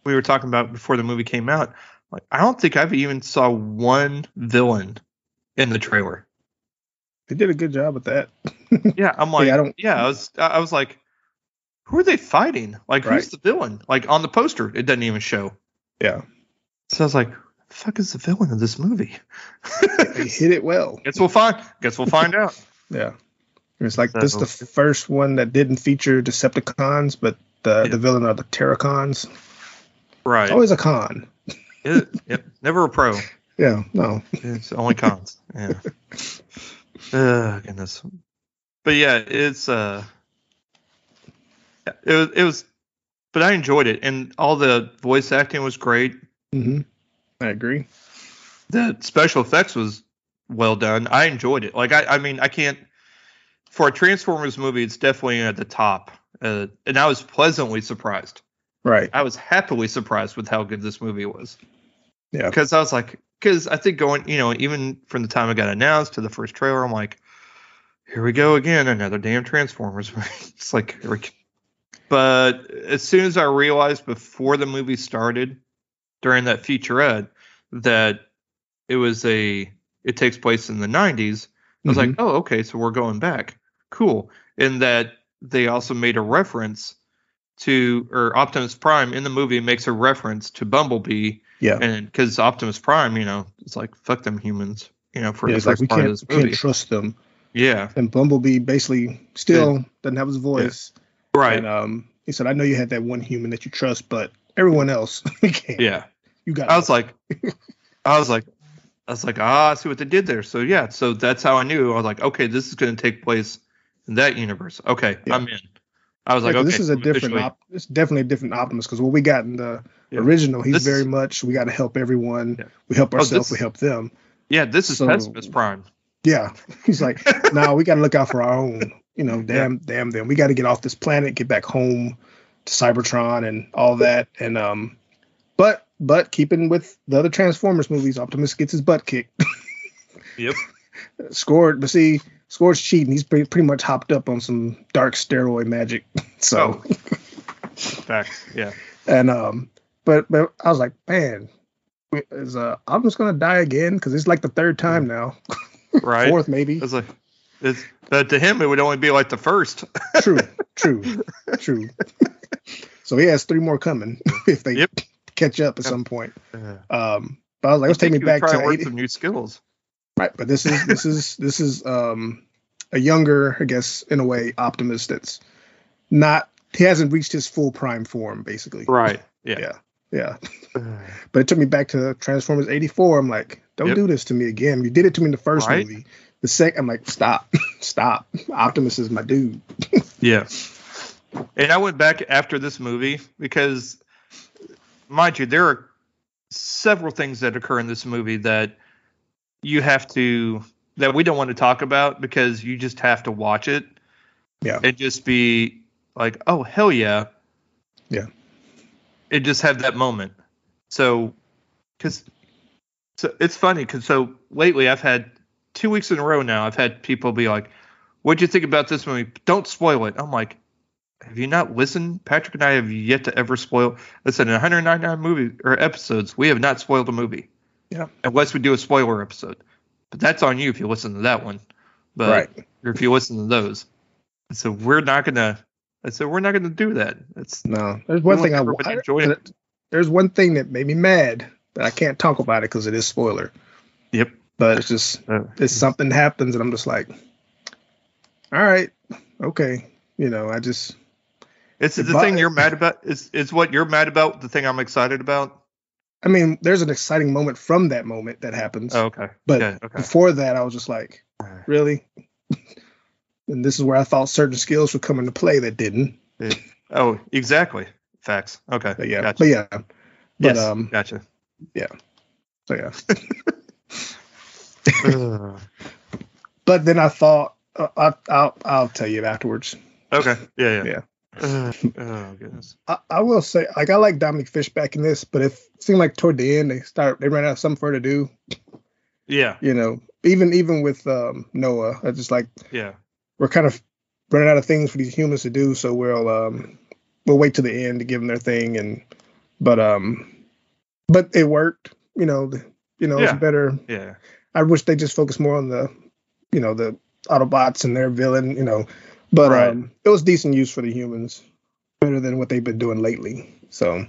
we were talking about before the movie came out. Like, I don't think I've even saw one villain in the trailer. They did a good job with that. (laughs) Yeah, I'm (laughs) like, Yeah, I don't- Yeah, I was, I was like, who are they fighting? Like, Right. who's the villain? Like on the poster, it doesn't even show. Yeah. So I was like, the fuck is the villain of this movie? They hit it well. (laughs) Guess we'll find. Guess we'll find out. Yeah. It's like this is the first one that didn't feature Decepticons, but the, Yeah. the villain are the Terrorcons. Right. It's always a con. It- yep. Never a pro. (laughs) Yeah, no. It's only cons. Yeah. (laughs) oh goodness. But yeah, it's uh it was it was but I enjoyed it and all the voice acting was great. Mm-hmm. I agree. The special effects was well done. I enjoyed it. Like I I mean I can't for a Transformers movie it's definitely at the top. Uh, and I was pleasantly surprised. Right. I was happily surprised with how good this movie was. Yeah. Because I was like, because I think going, you know, even from the time it got announced to the first trailer, I'm like, here we go again, another damn Transformers (laughs) movie. it's like, here we go. but as soon as I realized before the movie started, during that featurette, that it was a, it takes place in the 90s. I was like, oh, okay, so we're going back. Cool. And that they also made a reference to, or Optimus Prime in the movie makes a reference to Bumblebee. Yeah. And because Optimus Prime, you know, it's like, fuck them humans, you know, for Yeah, the it's like first part of this we can't trust them. yeah. And Bumblebee basically still doesn't have his voice. Right. And um, he said, I know you had that one human that you trust, but everyone else, (laughs) we can't. yeah. You got I was like, I was like, I was like, ah, I see what they did there. So yeah, so that's how I knew. I was like, okay, this is going to take place in that universe. Okay, Yeah. I'm in. I was like, 'cause okay, this is a I'm different. Op- it's definitely a different Optimus because what we got in the Yeah. original, he's This very much we got to help everyone. Yeah. We help Oh, ourselves. this- we help them. yeah, this is So- Pessimus Prime. Yeah, (laughs) he's like, now we got to look out for our own. You know, damn, damn them. We got to get off this planet, get back home to Cybertron and all that. And um, but but keeping with the other Transformers movies, Optimus gets his butt kicked. (laughs) Yep. Scourge, but see, Scourge's cheating. He's pretty, pretty much hopped up on some dark steroid magic. (laughs) So. Oh. Facts. Yeah. And um, but but I was like, man, is uh, Optimus gonna die again? Because it's like the third time now, (laughs) Right. fourth maybe. It's like, it's, but to him, it would only be like the first. true, true, true. So he has three more coming if they Yep. Catch up at some point. Um, but I was like, let's take me back to 80. some new skills. right. But this is this is (laughs) this is um a younger, I guess, in a way, Optimus that's not he hasn't reached his full prime form, basically. Right. Yeah. Yeah. Yeah. (sighs) (laughs) But it took me back to Transformers 84. I'm like, don't Yep. do this to me again. You did it to me in the first Right. movie. The second, I'm like, stop, (laughs) stop. Optimus is my dude. Yeah. And I went back after this movie because, mind you, there are several things that occur in this movie that you have to, that we don't want to talk about because you just have to watch it. Yeah. And just be like, oh, hell yeah. Yeah. And just have that moment. So, because So it's funny because so lately I've had two weeks in a row now. I've had people be like, "What'd you think about this movie? Don't spoil it." I'm like, "Have you not listened? Patrick and I have yet to ever spoil." Listen, in 199 movie or episodes, we have not spoiled a movie. Yeah. Unless we do a spoiler episode, but that's on you if you listen to that one. But Right. or if you listen to those, so we're not gonna. I said we're not gonna do that. It's No, there's one thing I, everybody enjoy it. There's one thing that made me mad, but I can't talk about it because it is spoiler. yep. But it's just Uh, it's something happens, and I'm just like, all right, okay, you know, I just It's the But- thing you're mad about. Is is what you're mad about? The thing I'm excited about. I mean, there's an exciting moment from that moment that happens. Oh, okay. But yeah, okay. before that, I was just like, (sighs) really? (laughs) and this is where I thought certain skills would come into play that didn't. Oh, exactly. Facts. Okay. But yeah, Gotcha. but yeah, but yes. um, gotcha. so yeah. (laughs) (laughs) But then I thought, uh, I, I'll I'll tell you afterwards. okay. Yeah. Yeah. Yeah. Ugh. oh goodness. I, I will say, like, I like Dominique Fishback in this, but it seemed like toward the end they start they ran out of something for her to do. Yeah. You know, even even with um, Noah, I just like Yeah. we're kind of running out of things for these humans to do, so we'll um we'll wait to the end to give them their thing, and but um but it worked. You know, the, you know, Yeah. it's better. Yeah. I wish they just focused more on the, you know, the Autobots and their villain. You know, but Right. um it was decent use for the humans, better than what they've been doing lately. So.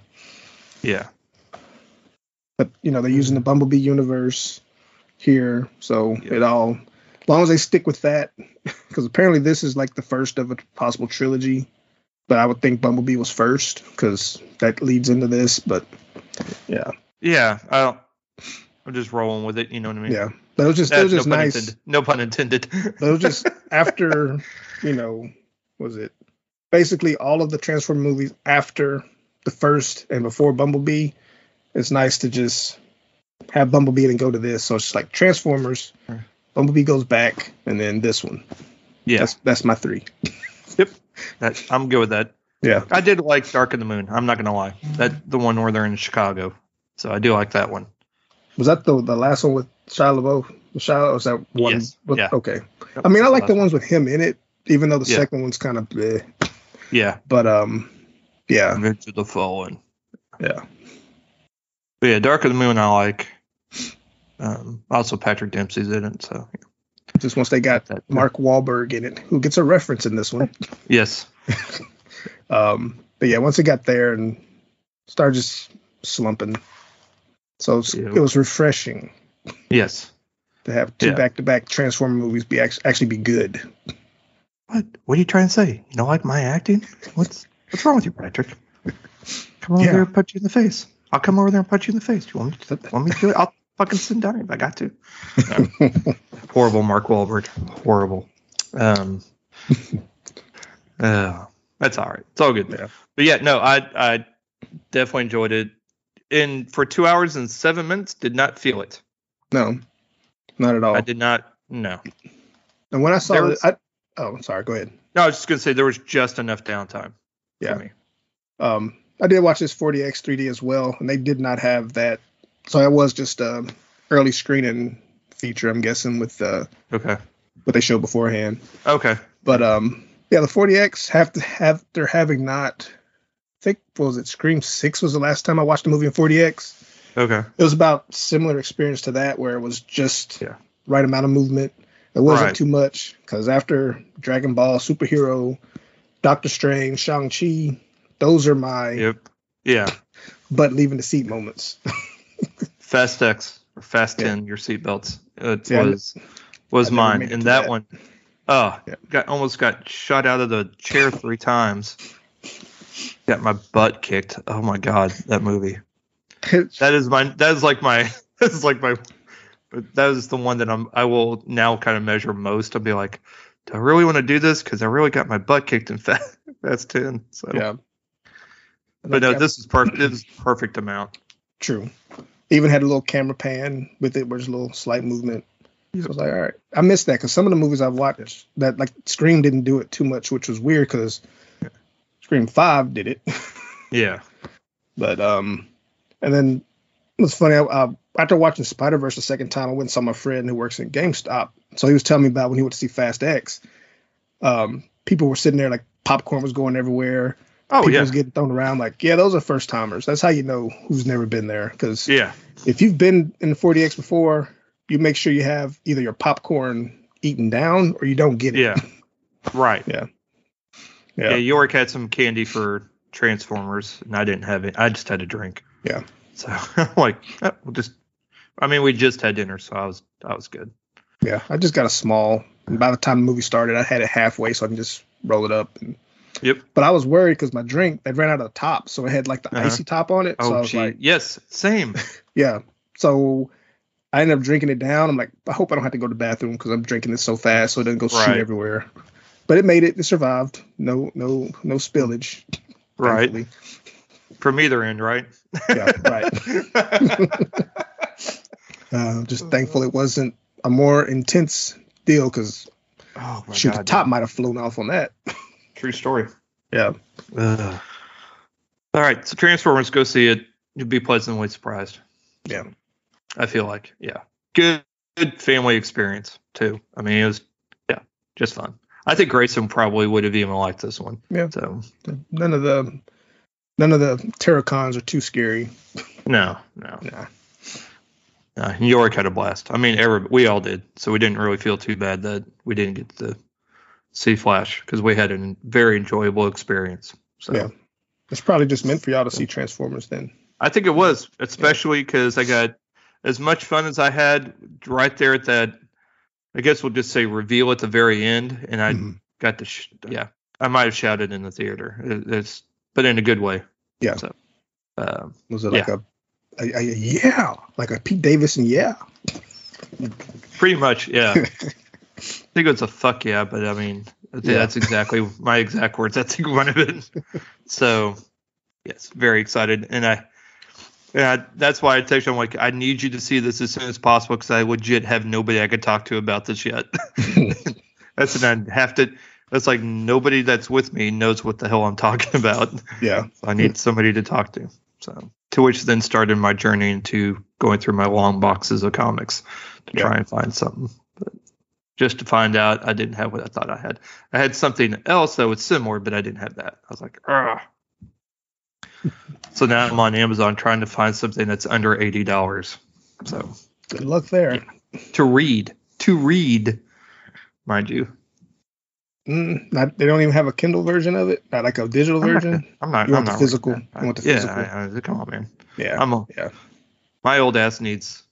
Yeah. but you know they're using the Bumblebee universe here, so Yeah. it all as long as they stick with that, (laughs) because apparently this is like the first of a possible trilogy. But I would think Bumblebee was first because that leads into this. But yeah, Yeah. I don't. I'm just rolling with it. You know what I mean? yeah, but it was just it was just no nice. intended. No pun intended. But it was just (laughs) after you know was it basically all of the Transformer movies after the first and before Bumblebee. It's nice to just have Bumblebee and go to this. So it's like Transformers, Bumblebee goes back, and then this one. yeah. That's that's my three. Yep. That, I'm good with that. Yeah. I did like Dark of the Moon. I'm not gonna lie. That the one where they're in Chicago. So I do like that one. Was that the the last one with Shia LaBeouf? Shia, was that one? Yes. With, Yeah. Okay. I mean, I like the ones with him in it, even though the Yeah. second one's kind of bleh. Yeah. But um, yeah, of the Fallen. yeah, But yeah, Dark of the Moon I like. Um, also Patrick Dempsey's in it, so just once they got that. Mark Wahlberg in it, who gets a reference in this one. (laughs) Yes. (laughs) Um, but yeah, once it got there and started just slumping, so it's, Yeah. it was refreshing Yes. to have two Yeah. back-to-back Transformer movies be actually be good. What? What are you trying to say? You don't like my acting? What's What's wrong with you, Patrick? Come over Yeah. there and punch you in the face. I'll come over there and punch you in the face. Do you want me to? Want me to do it? I'll fucking sit down if I got to. (laughs) Horrible, Mark Wahlberg. Horrible. Um. (laughs) uh, that's all right. It's all good. Yeah. But yeah, no, I I definitely enjoyed it. And for two hours and seven minutes, did not feel it. no, not at all. I did not. No. And when I saw it, I, oh, sorry, go ahead. No, I was just gonna say there was just enough downtime Yeah. for me. Um, I did watch this 4DX 3D as well, and they did not have that. So that was just a early screening feature, I'm guessing, with uh, Okay. what they showed beforehand. Okay. But um, yeah, the 4DX have to have they're having not. I think what was it Scream Six was the last time I watched a movie in 4DX. Okay. It was about similar experience to that, where it was just Yeah. right amount of movement. It wasn't Right. too much because after Dragon Ball, Superhero, Doctor Strange, Shang Chi, those are my Yep. Yeah. butt leaving the seat moments. (laughs) Fast X or Fast Yeah. 10, your seatbelts. It Yeah, was was mine. And that, that. one, oh, Yeah. got almost got shot out of the chair three times. Got my butt kicked. Oh my god, that movie. That is my. That is like my. (laughs) That is like my. But that is the one that I'm. I will now kind of measure most. I'll be like, do I really want to do this? Because I really got my butt kicked in (laughs) Fast, Fast 10. So. yeah. But no, this is perfect. This is perfect amount. true. Even had a little camera pan with it, where there's a little slight movement. So I was like, all right, I missed that because some of the movies I've watched that like Scream didn't do it too much, which was weird because Scream Five did it. (laughs) Yeah. But um, and then it was funny. I, I after watching Spider Verse the second time, I went and saw my friend who works in GameStop. So he was telling me about when he went to see Fast X. Um, people were sitting there like popcorn was going everywhere. Oh people yeah, was getting thrown around. Like, yeah, those are first timers. That's how you know who's never been there. Because yeah, if you've been in the 4DX before, you make sure you have either your popcorn eaten down or you don't get it. yeah. Right. (laughs) Yeah. Yeah. Yeah. York had some candy for Transformers, and I didn't have it. I just had a drink. Yeah. So (laughs) I'm like, oh, we'll just. I mean, we just had dinner, so I was I was good. Yeah. I just got a small. And by the time the movie started, I had it halfway, so I can just roll it up. And, Yep. but I was worried because my drink they ran out of the top, so it had like the Uh-huh. icy top on it. so I Oh, was gee. like, yes, same. (laughs) yeah. So I ended up drinking it down. I'm like, I hope I don't have to go to the bathroom because I'm drinking it so fast, so it doesn't go shoot everywhere. But it made it. It survived. No, no, no spillage. right. thankfully. From either end, right? Yeah. Right. (laughs) (laughs) Uh, just thankful it wasn't a more intense deal because oh shoot, god. the top might have flown off on that. True story. Yeah. Ugh. All right, so Transformers, go see it. You'll be pleasantly surprised. Yeah. I feel like, yeah, good, good family experience too. I mean, it was, yeah, just fun. I think Grayson probably would have even liked this one. Yeah. So None of the none of the Terrorcons are too scary. no, no, Nah. No. New York had a blast. I mean, every, we all did. So we didn't really feel too bad that we didn't get to see Flash because we had a very enjoyable experience. So Yeah. It's probably just meant for y'all to see Transformers then. I think it was, especially because I got as much fun as I had right there at that. I guess we'll just say reveal at the very end, and I Mhm. got to, sh- yeah, I might have shouted in the theater. It, it's, but in a good way. Yeah. So, um, Was it like a, a, a, a yeah, like a Pete Davidson yeah? pretty much, yeah. (laughs) I think it was a fuck yeah, but I mean, Yeah. that's exactly my exact words. I think (laughs) one of it. So, yes, very excited, and I. Yeah, that's why I texted you. I'm like, I need you to see this as soon as possible because I legit have nobody I could talk to about this yet. (laughs) that's and I have to. That's like nobody that's with me knows what the hell I'm talking about. yeah. I need somebody to talk to. So, to which then started my journey into going through my long boxes of comics to Yeah. try and find something. But just to find out, I didn't have what I thought I had. I had something else that was similar, but I didn't have that. I was like, ah. so now I'm on Amazon trying to find something that's under eighty dollars. So Good luck there. to read, to read, mind you. Mm, not, they don't even have a Kindle version of it. Not like a digital I'm not- version. I'm not. You I'm want the not physical? that. You want the yeah, physical? I- I- come on, man. Yeah. I'm a, Yeah. my old ass needs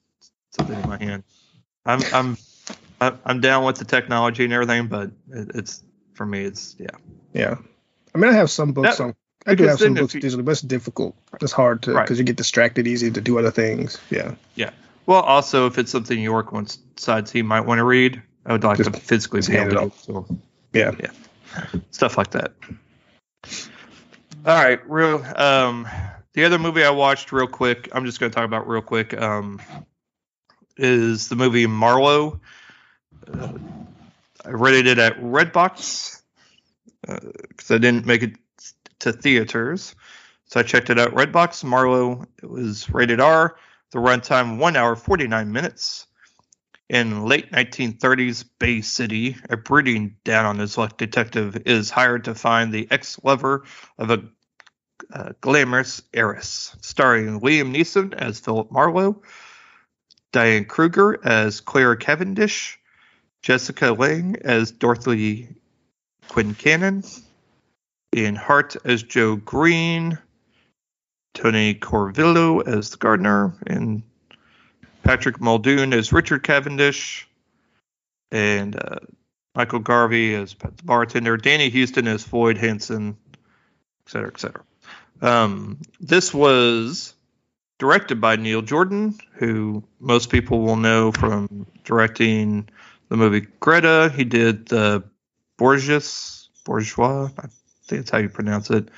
something in my hand. I'm I'm I'm- I'm down with the technology and everything, but it, it's for me, it's yeah. Yeah. I mean, I have some books That- on. I do have some books you- digitally, but it's difficult. It's hard to Right. because you get distracted easy to do other things. Yeah. Yeah. Well, also if it's something York wants decides he might want to read, I would like Just- to physically be able it to. So Yeah. Yeah. stuff like that. All right, real. Um, the other movie I watched real quick. I'm just going to talk about real quick. Um, is the movie Marlowe. Uh, I rented it at Redbox because I didn't make it to theaters, so I checked it out. Redbox Marlowe. It was rated R. The runtime one hour 49 minutes. In late 1930s Bay City, a brooding down on his luck detective is hired to find the ex-lover of a uh, glamorous heiress, starring Liam Neeson as Philip Marlowe, Diane Kruger as Claire Cavendish, Jessica Lange as Dorothy Quincannon, Ian Hart as Joe Green, Tony Corvillo as the gardener, and Patrick Muldoon as Richard Cavendish, and uh, Michael Garvey as the bartender, Danny Huston as Floyd Hanson, et cetera, et cetera. Um, this was directed by Neil Jordan, who most people will know from directing the movie Greta. He did the Borges, Bourgeois, I think that's how you pronounce it,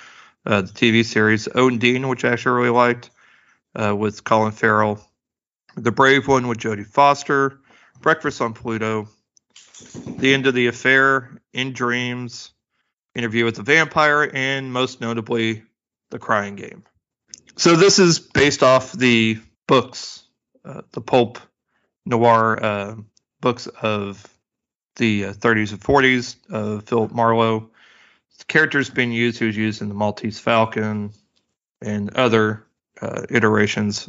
uh, the TV series Ondine, which I actually really liked, uh, with Colin Farrell. The Brave One with Jodie Foster, Breakfast on Pluto, The End of the Affair, In Dreams, Interview with the Vampire, and most notably, The Crying Game. So this is based off the books uh, the pulp noir uh, books of the 30s and 40s of Philip Marlowe. The characters being used, who's used in the Maltese Falcon and other uh, iterations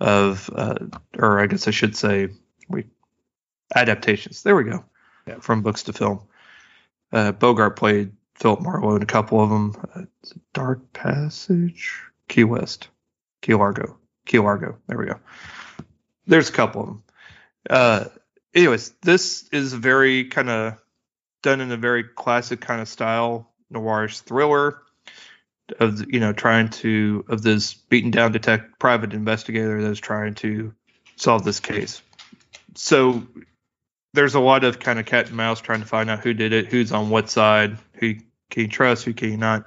of, uh, or I guess I should say, we adaptations. There we go, yeah. from books to film. Uh, Bogart played Philip Marlowe in a couple of them. Uh, Dark Passage, Key West, Key Largo, Key Largo. There we go. There's a couple of them. Uh, anyways, this is very kind of done in a very classic kind of style, noirish thriller of you know trying to of this beaten down detect private investigator that's trying to solve this case. So there's a lot of kind of cat and mouse trying to find out who did it, who's on what side, who can you trust, who can you not.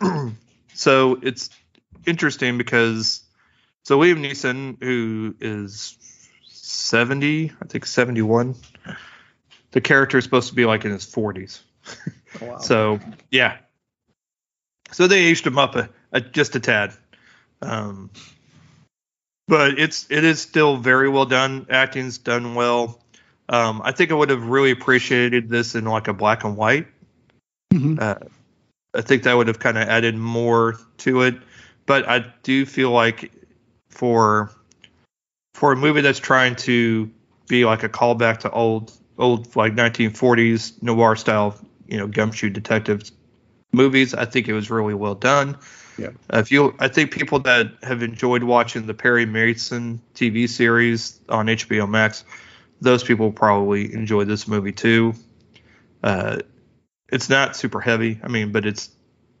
(clears throat) so it's interesting because so Liam Neeson, who is 70, I think 71, the character is supposed to be like in his 40s. Oh, wow. so yeah, so they aged him up a, a just a tad. Um, but it's it is still very well done. Acting's done well. Um, I think I would have really appreciated this in like a black and white. Mm-hmm. Uh, I think that would have kind of added more to it. But I do feel like for for a movie that's trying to be like a callback to old old like 1940s noir style, you know, gumshoe detective movies, I think it was really well done. Yeah. Uh, if you, I think people that have enjoyed watching the Perry Mason TV series on HBO Max, those people probably enjoy this movie too. Uh, it's not super heavy. I mean, but it's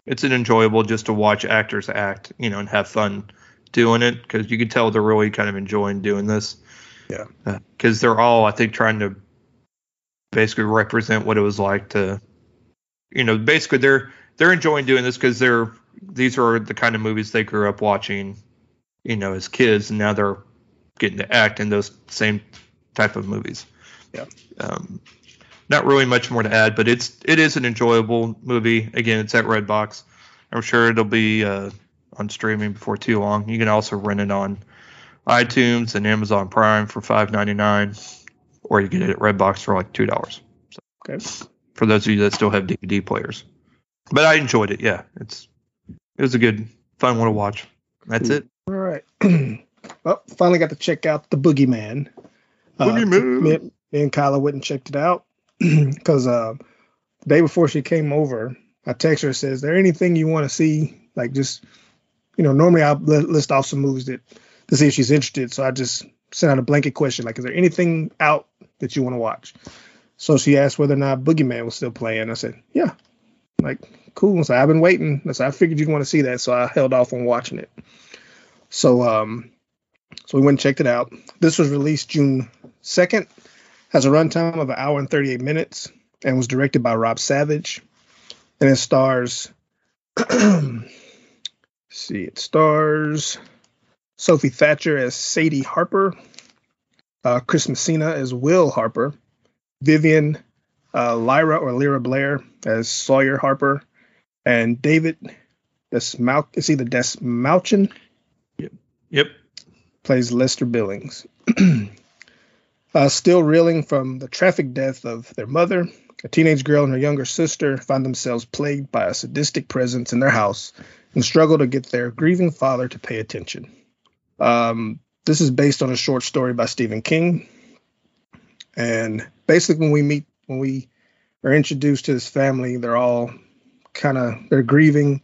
it's an enjoyable just to watch actors act, you know, and have fun doing it because you can tell they're really kind of enjoying doing this. Yeah. Because uh, they're all, I think, trying to basically represent what it was like to, you know, basically they're they're enjoying doing this because they're these are the kind of movies they grew up watching, you know, as kids, and now they're getting to act in those same type of movies. Yeah. Um, not really much more to add, but it's it is an enjoyable movie. Again, it's at Redbox. I'm sure it'll be uh, on streaming before too long. You can also rent it on iTunes and Amazon Prime for $5.99, or you can get it at Redbox for like two dollars. So, okay. For those of you that still have DVD players, but I enjoyed it. Yeah, it's it was a good, fun one to watch. That's it. All right. well, (clears throat) finally got to check out the Boogeyman. Boogeyman. Uh, me, me, and Kyla went and checked it out (clears throat) because uh, the day before she came over, I text her says, "There anything you want to see? Like just, you know, normally I'll list off some movies that to see if she's interested. So I just sent out a blanket question like, is there anything out that you want to watch? So she asked whether or not Boogeyman was still playing. I said, yeah. Like, cool. So I've been waiting. So I figured you'd want to see that. So I held off on watching it. So um, so we went and checked it out. This was released June 2nd, has a runtime of an hour and 38 minutes, and was directed by Rob Savage. And it stars, (clears throat) see, it stars Sophie Thatcher as Sadie Harper, uh, Chris Messina as Will Harper, Vivian uh, Lyra or Lyra Blair as Sawyer Harper, and David Desmau- is he the Dastmalchian? Yep. Yep. Plays Lester Billings. (clears throat) uh, still reeling from the traffic death of their mother, a teenage girl and her younger sister find themselves plagued by a sadistic presence in their house and struggle to get their grieving father to pay attention. Um, this is based on a short story by Stephen King. And basically, when we meet, when we are introduced to this family, they're all kind of they're grieving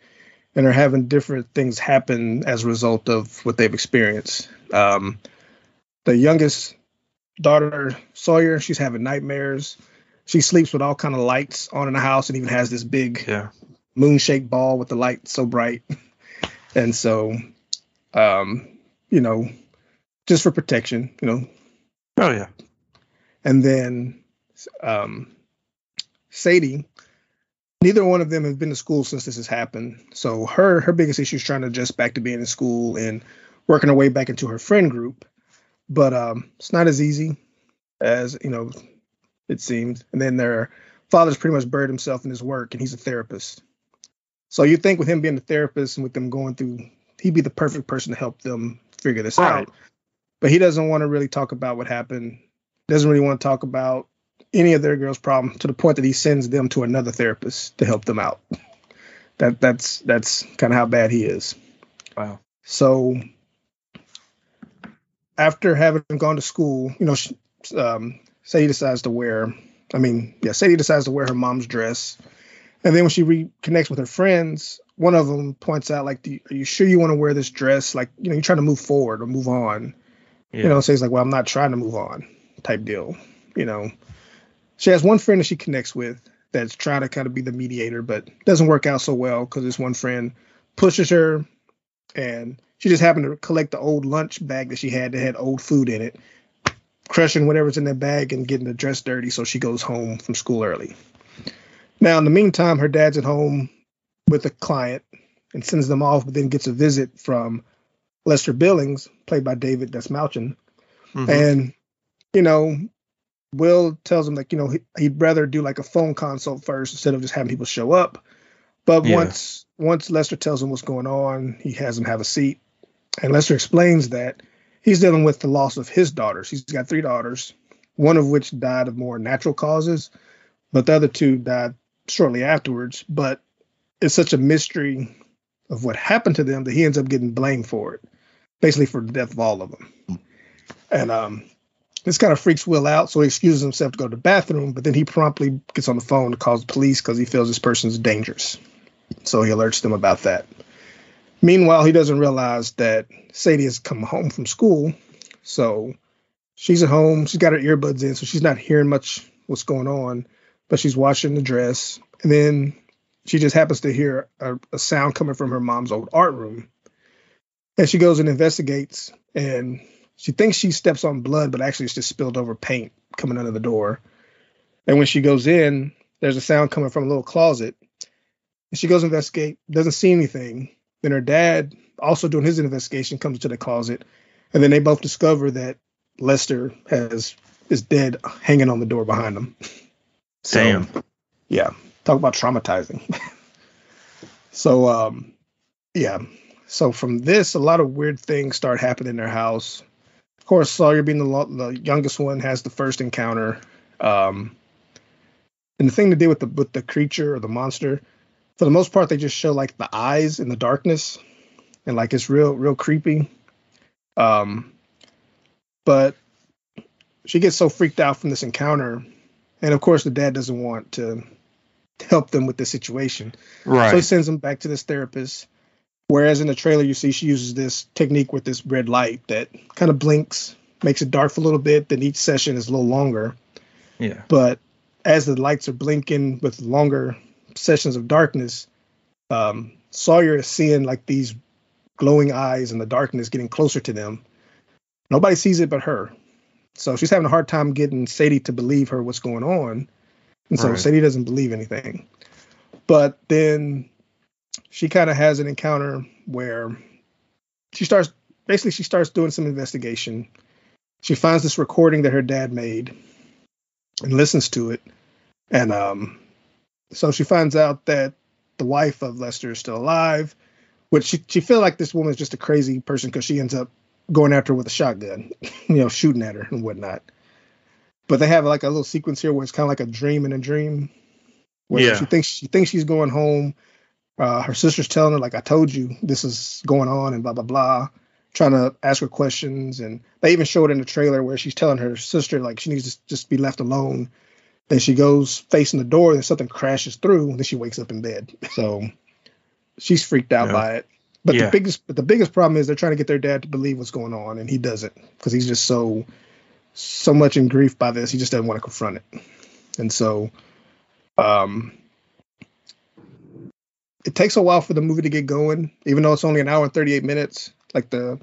and are having different things happen as a result of what they've experienced. Um, the youngest daughter, Sawyer, she's having nightmares. She sleeps with all kind of lights on in the house and even has this big yeah. moon-shaped ball with the light so bright. (laughs) and so um, you know, just for protection, you know. Oh yeah. And then um, Sadie, neither one of them have been to school since this has happened. So her her biggest issue is trying to adjust back to being in school and working her way back into her friend group. But um, it's not as easy as you know it seems. And then their father's pretty much buried himself in his work, and he's a therapist. So you think with him being a therapist and with them going through, he'd be the perfect person to help them figure this right. out. but he doesn't want to really talk about what happened. Doesn't really want to talk about any of their girls' problem to the point that he sends them to another therapist to help them out. That that's that's kind of how bad he is. Wow. So after having gone to school, you know, um, Sadie decides to wear. I mean, yeah, Sadie decides to wear her mom's dress, and then when she reconnects with her friends, one of them points out, like, "Are you sure you want to wear this dress? Like, you know, you're trying to move forward or move on." Yeah. You know, says like, "Well, I'm not trying to move on," type deal. You know, she has one friend that she connects with that's trying to kind of be the mediator, but doesn't work out so well because this one friend pushes her, and she just happened to collect the old lunch bag that she had that had old food in it, crushing whatever's in that bag and getting the dress dirty. So she goes home from school early. Now, in the meantime, her dad's at home with a client and sends them off, but then gets a visit from Lester Billings, played by David Dastmalchian. Mm-hmm. And, you know, Will tells him like, you know, he'd rather do like a phone consult first instead of just having people show up. But yeah. once once Lester tells him what's going on, he has him have a seat. And Lester explains that he's dealing with the loss of his daughters. He's got three daughters, one of which died of more natural causes, but the other two died shortly afterwards. But it's such a mystery of what happened to them that he ends up getting blamed for it, basically for the death of all of them. And um, this kind of freaks Will out, so he excuses himself to go to the bathroom, but then he promptly gets on the phone to call the police because he feels this person's dangerous. So he alerts them about that. Meanwhile, he doesn't realize that Sadie has come home from school. So she's at home. She's got her earbuds in, so she's not hearing much what's going on, but she's watching the dress. And then she just happens to hear a, a sound coming from her mom's old art room. And she goes and investigates, and she thinks she steps on blood, but actually it's just spilled over paint coming under the door. And when she goes in, there's a sound coming from a little closet. And she goes investigate, doesn't see anything. Then her dad, also doing his investigation, comes to the closet, and then they both discover that Lester has is dead, hanging on the door behind them. so, Damn. Yeah, talk about traumatizing. (laughs) so, um, yeah. So from this, a lot of weird things start happening in their house. Of course, Sawyer being the, lo- the youngest one has the first encounter. Um, and the thing to do with the with the creature or the monster, for the most part, they just show like the eyes in the darkness, and like it's real, real creepy. Um, but she gets so freaked out from this encounter, and of course, the dad doesn't want to help them with the situation. Right. So he sends them back to this therapist. Whereas in the trailer, you see she uses this technique with this red light that kind of blinks, makes it dark for a little bit. Then each session is a little longer. Yeah. But as the lights are blinking with longer sessions of darkness, um, Sawyer is seeing like these glowing eyes in the darkness getting closer to them. Nobody sees it but her. So she's having a hard time getting Sadie to believe her what's going on. And so right. Sadie doesn't believe anything. But then she kind of has an encounter where she starts basically she starts doing some investigation. She finds this recording that her dad made and listens to it. And um, so she finds out that the wife of Lester is still alive, which she she feel like this woman is just a crazy person because she ends up going after her with a shotgun, (laughs) you know, shooting at her and whatnot. But they have like a little sequence here where it's kind of like a dream in a dream, where yeah. she thinks she thinks she's going home. Uh, her sister's telling her like, "I told you this is going on," and blah blah blah, trying to ask her questions. And they even show it in the trailer where she's telling her sister like she needs to just be left alone then she goes facing the door, and something crashes through, and then she wakes up in bed. So she's freaked out yeah. by it. But yeah. the biggest but the biggest problem is they're trying to get their dad to believe what's going on, and he doesn't because he's just so so much in grief by this. He just doesn't want to confront it. And so um it takes a while for the movie to get going, even though it's only an hour and 38 minutes. Like the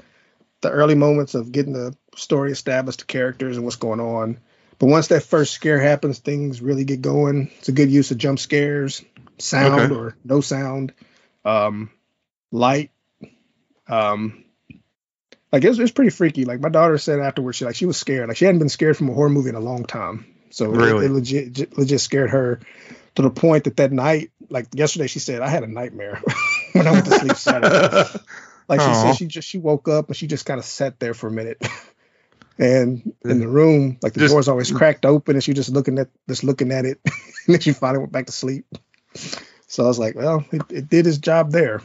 the early moments of getting the story established, the characters and what's going on but once that first scare happens, things really get going. It's a good use of jump scares, sound okay. or no sound, um, light. Um, like it was, it was, pretty freaky. Like my daughter said afterwards, she like she was scared. Like she hadn't been scared from a horror movie in a long time. So really? it, it legit legit scared her to the point that that night, like yesterday, she said I had a nightmare (laughs) when I went to sleep Saturday. (laughs) like she said, she just she woke up and she just kind of sat there for a minute (laughs) And in the room, like the Just- door's always cracked open, and she just looking at just looking at it, and then she finally went back to sleep. So I was like, well, it, it did its job there.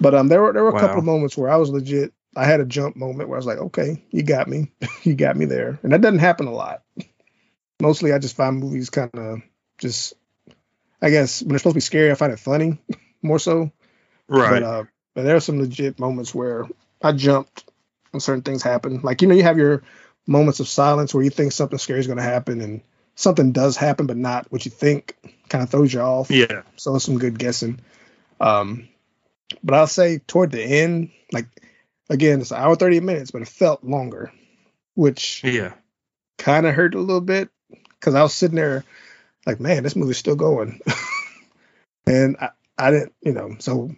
But um, there were there were a couple of moments where I was legit. I had a jump moment where I was like, okay, you got me, you got me there, and that doesn't happen a lot. Mostly, I just find movies kind of just, I guess when they're supposed to be scary, I find it funny (laughs) more so. Right. But uh, but there are some legit moments where I jumped when certain things happen. Like you know, you have your moments of silence where you think something scary is going to happen, and something does happen, but not what you think. Kind of throws you off. yeah. So it's some good guessing. Um, but I'll say toward the end, like again, it's an hour thirty minutes, but it felt longer, which Yeah. kind of hurt a little bit because I was sitting there like, man, this movie's still going, (laughs) and I, I didn't, you know, so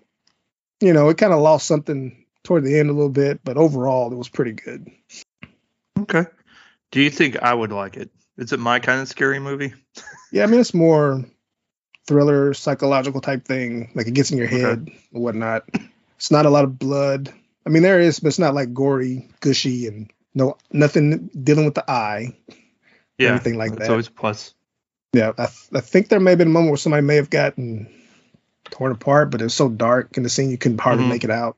you know, it kind of lost something toward the end a little bit, but overall, it was pretty good. Okay. Do you think I would like it? Is it my kind of scary movie? (laughs) Yeah, I mean, it's more thriller, psychological type thing. Like it gets in your Okay. head and whatnot. It's not a lot of blood. I mean, there is, but it's not like gory, gushy, and no nothing dealing with the eye. Yeah. Anything like that. It's always a plus. Yeah, I, th- I think there may have been a moment where somebody may have gotten torn apart, but it was so dark in the scene you couldn't hardly Mhm. make it out.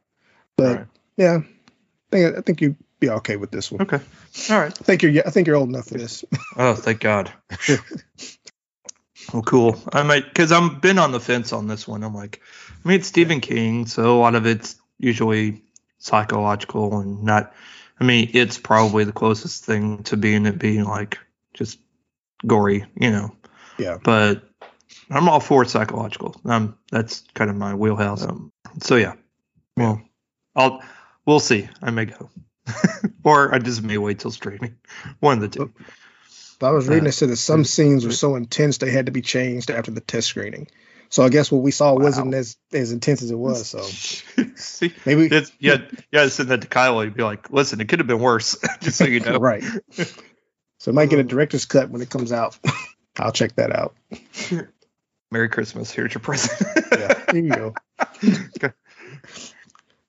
But Right. yeah, I think I think you'd be okay with this one. Okay. All right. I think you're I think you're old enough for this. (laughs) Oh, thank God. well, cool. I might because I'm been on the fence on this one. I'm like, I mean, it's Stephen King, so a lot of it's usually psychological and not. I mean, it's probably the closest thing to being it being like just gory, you know. Yeah. But I'm all for psychological. Um, that's kind of my wheelhouse. Um, so yeah. Well, I'll we'll see. I may go, (laughs) or I just may wait till streaming. One of the two. But I was reading Uh, it said that some scenes were so intense they had to be changed after the test screening. So I guess what we saw wasn't as as intense as it was. So (laughs) See, maybe it's, yeah, yeah. Send that to Kyle. You'd be like, "Listen, it could have been worse." (laughs) Just so you know. right. So it might get a director's cut when it comes out. I'll check that out. (laughs) Merry Christmas. Here's your present. Yeah, here you go. (laughs) Okay.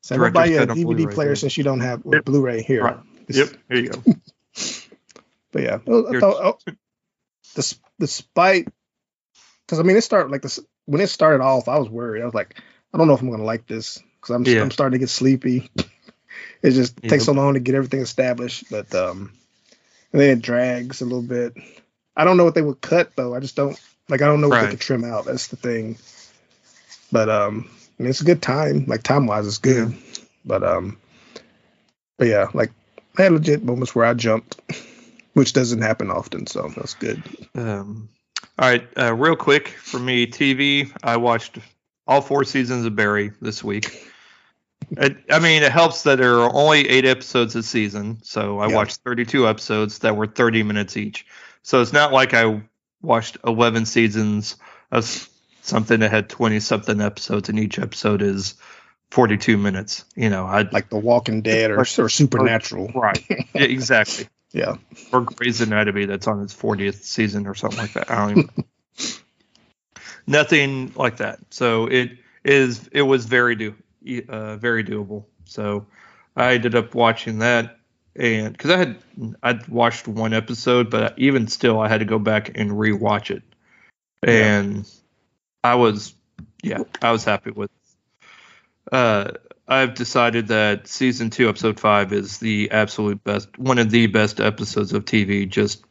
So I'm gonna buy you a Director's cut on DVD Blu-ray, player yeah. since you don't have well, Yep. Blu-ray here. Right. Yep. Here you go. (laughs) But yeah, I Here- thought, oh, des- despite because I mean it started like this when it started off, I was worried. I was like, I don't know if I'm gonna like this because I'm Yeah. I'm starting to get sleepy. it just Yep. takes so long to get everything established, but um, and then it drags a little bit. I don't know what they would cut though. I just don't like. I don't know what they could trim out. That's the thing. But um, I mean, it's a good time. Like time wise, it's good. But um, but yeah, like I had legit moments where I jumped, which doesn't happen often. So that's good. Um, all right, uh, real quick for me, TV. I watched all four seasons of Barry this week. It, I mean, it helps that there are only eight episodes a season, so I Yeah. watched 32 episodes that were 30 minutes each. So it's not like I watched 11 seasons of something that had 20 something episodes, and each episode is 42 minutes. You know, I Like The Walking Dead or, or Supernatural. (laughs) right, yeah, exactly Yeah. or Grey's Anatomy that's on its 40th season or something like that. I don't even. (laughs) Nothing like that. So it is. It was very do, uh, very doable. So I ended up watching that, and because I had I'd watched one episode, but even still, I had to go back and rewatch it, and I was, yeah, I was happy with. Uh, I've decided that season two, episode five, is the absolute best, one of the best episodes of TV. Just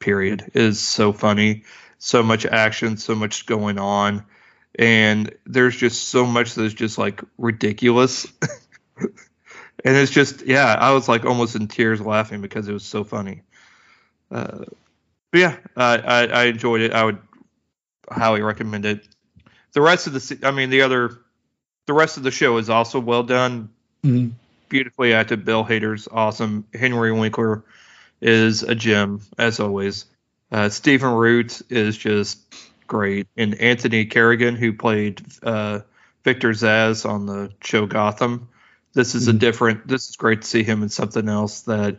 period. It is so funny, so much action, so much going on, and there's just so much that's just like ridiculous. (laughs) and it's just, yeah, I was like almost in tears laughing because it was so funny. Uh, but yeah, I, I, I enjoyed it. I would highly recommend it. The rest of the, I mean, the other, the rest of the show is also well done Mhm. beautifully acted. Bill Hader's awesome. Henry Winkler is a gem as always. Uh, Stephen Root is just great, and Anthony Carrigan, who played uh, Victor Zsasz on the show Gotham. This is a Mhm. different. This is great to see him in something else that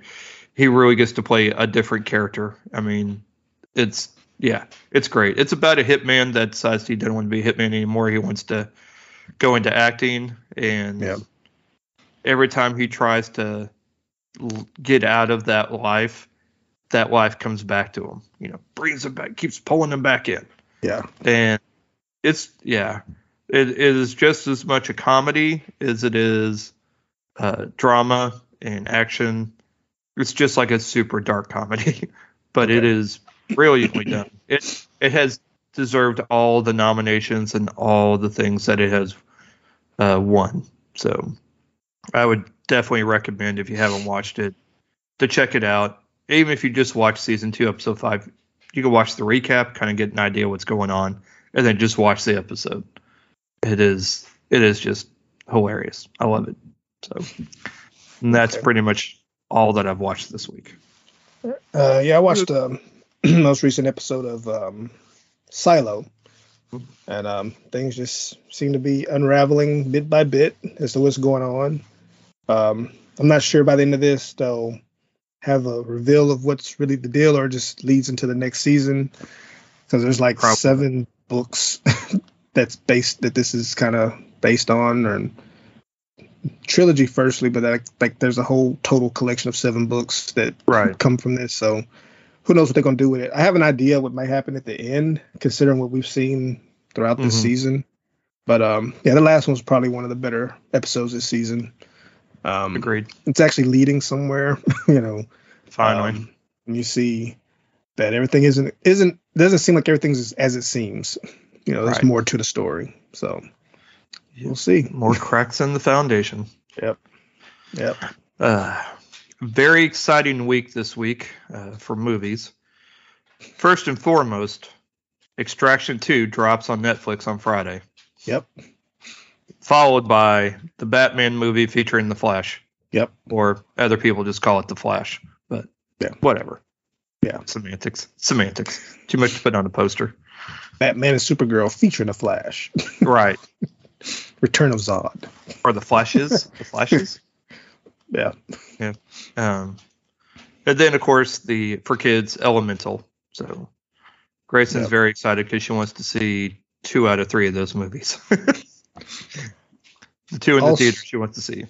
he really gets to play a different character. I mean, it's yeah, it's great. It's about a hitman that decides he doesn't want to be a hitman anymore. He wants to go into acting, and Yeah. every time he tries to l- get out of that life, that life comes back to him. You know, brings him back, keeps pulling him back in. Yeah. And it's yeah, it, it is just as much a comedy as it is uh, drama and action. It's just like a super dark comedy, (laughs) but it Okay. is brilliantly done. (clears throat) It it has deserved all the nominations and all the things that it has uh, won. So I would definitely recommend if you haven't watched it to check it out. Even if you just watch season two, episode five, you can watch the recap, kind of get an idea what's going on, and then just watch the episode. It is it is just hilarious. I love it. So that's Okay. pretty much all that I've watched this week. Uh, yeah, I watched the (clears throat) most recent episode of um, Silo, and um, things just seem to be unraveling bit by bit as to what's going on. Um, I'm not sure by the end of this they'll have a reveal of what's really the deal, or just leads into the next season because there's like Probably. seven books (laughs) that's based that this is kind of based on, and trilogy firstly, but like, like there's a whole total collection of seven books that Right. come from this. So who knows what they're gonna do with it? I have an idea what might happen at the end, considering what we've seen throughout this Mhm. season. But um, yeah, the last one's probably one of the better episodes this season. Um, Agreed. it's actually leading somewhere, (laughs) you know. Finally. Um, and you see that everything isn't isn't doesn't seem like everything's as, as it seems. You know, there's Right. more to the story. So. We'll see. More cracks in the foundation. Yep. Yep. Uh, very exciting week this week uh, for movies. First and foremost, Extraction 2 drops on Netflix on Friday, Yep. followed by the Batman movie featuring The Flash. Yep. Or other people just call it The Flash, but Yeah. whatever. Yeah. Semantics. Semantics. Too much to put on a poster. Batman and Supergirl featuring the Flash. (laughs) right. Return of Zod. Or The Flashes. (laughs) the Flashes. Yeah. Um, and then of course the for kids Elemental. So Grayson's Yep. very excited because she wants to see two out of three of those movies. (laughs) the two in the Also- theater she wants to see.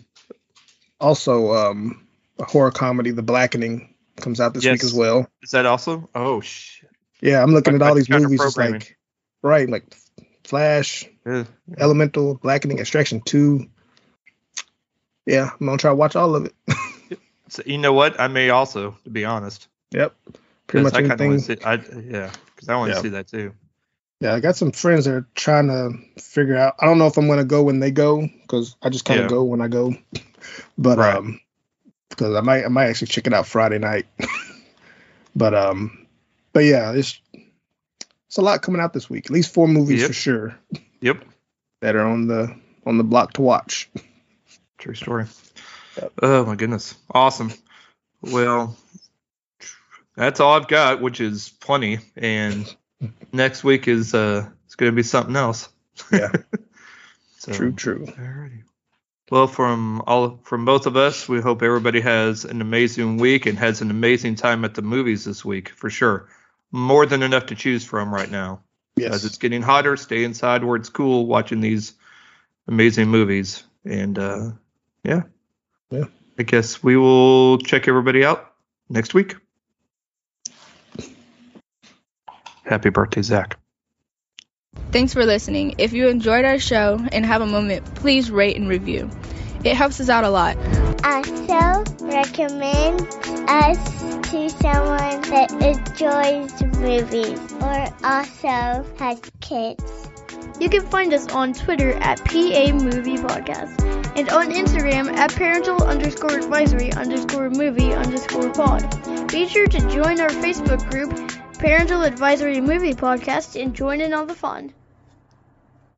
Also, um, a horror comedy, The Blackening, comes out this week as well. Is that also? Oh shit! Yeah, I'm looking at all Like these movies. It's like, right, like Flash, Yeah. Elemental, Blackening, Extraction 2. Yeah, I'm going to try to watch all of it. (laughs) So, you know what? I may also, to be honest. Yep. Pretty 'Cause much I kinda wanna anything. see, I, yeah, because I want to Yeah. see that too. Yeah, I got some friends that are trying to figure out. I don't know if I'm going to go when they go because I just kind of Yeah. go when I go. But Right. um, because I might I might actually check it out Friday night. (laughs) but um, but yeah, it's it's a lot coming out this week. At least four movies Yep. for sure Yep. that are on the on the block to watch. True story. Yep. Oh my goodness. Awesome. Well, that's all I've got, which is plenty. And (laughs) next week is uh it's gonna be something else. Yeah. (laughs) so, True, true. Alrighty. Well, from all from both of us, we hope everybody has an amazing week and has an amazing time at the movies this week for sure. More than enough to choose from right now. Yes. As it's getting hotter, stay inside where it's cool, watching these amazing movies. And uh, yeah, Yeah. I guess we will check everybody out next week. Happy birthday, Zach. Thanks for listening. If you enjoyed our show and have a moment, please rate and review. It helps us out a lot. Also, recommend us to someone that enjoys movies or also has kids. You can find us on Twitter at PA Movie Podcast and on Instagram at parental underscore advisory underscore movie underscore pod. Be sure to join our Facebook group, Parental Advisory Movie Podcast, and join in on the fun.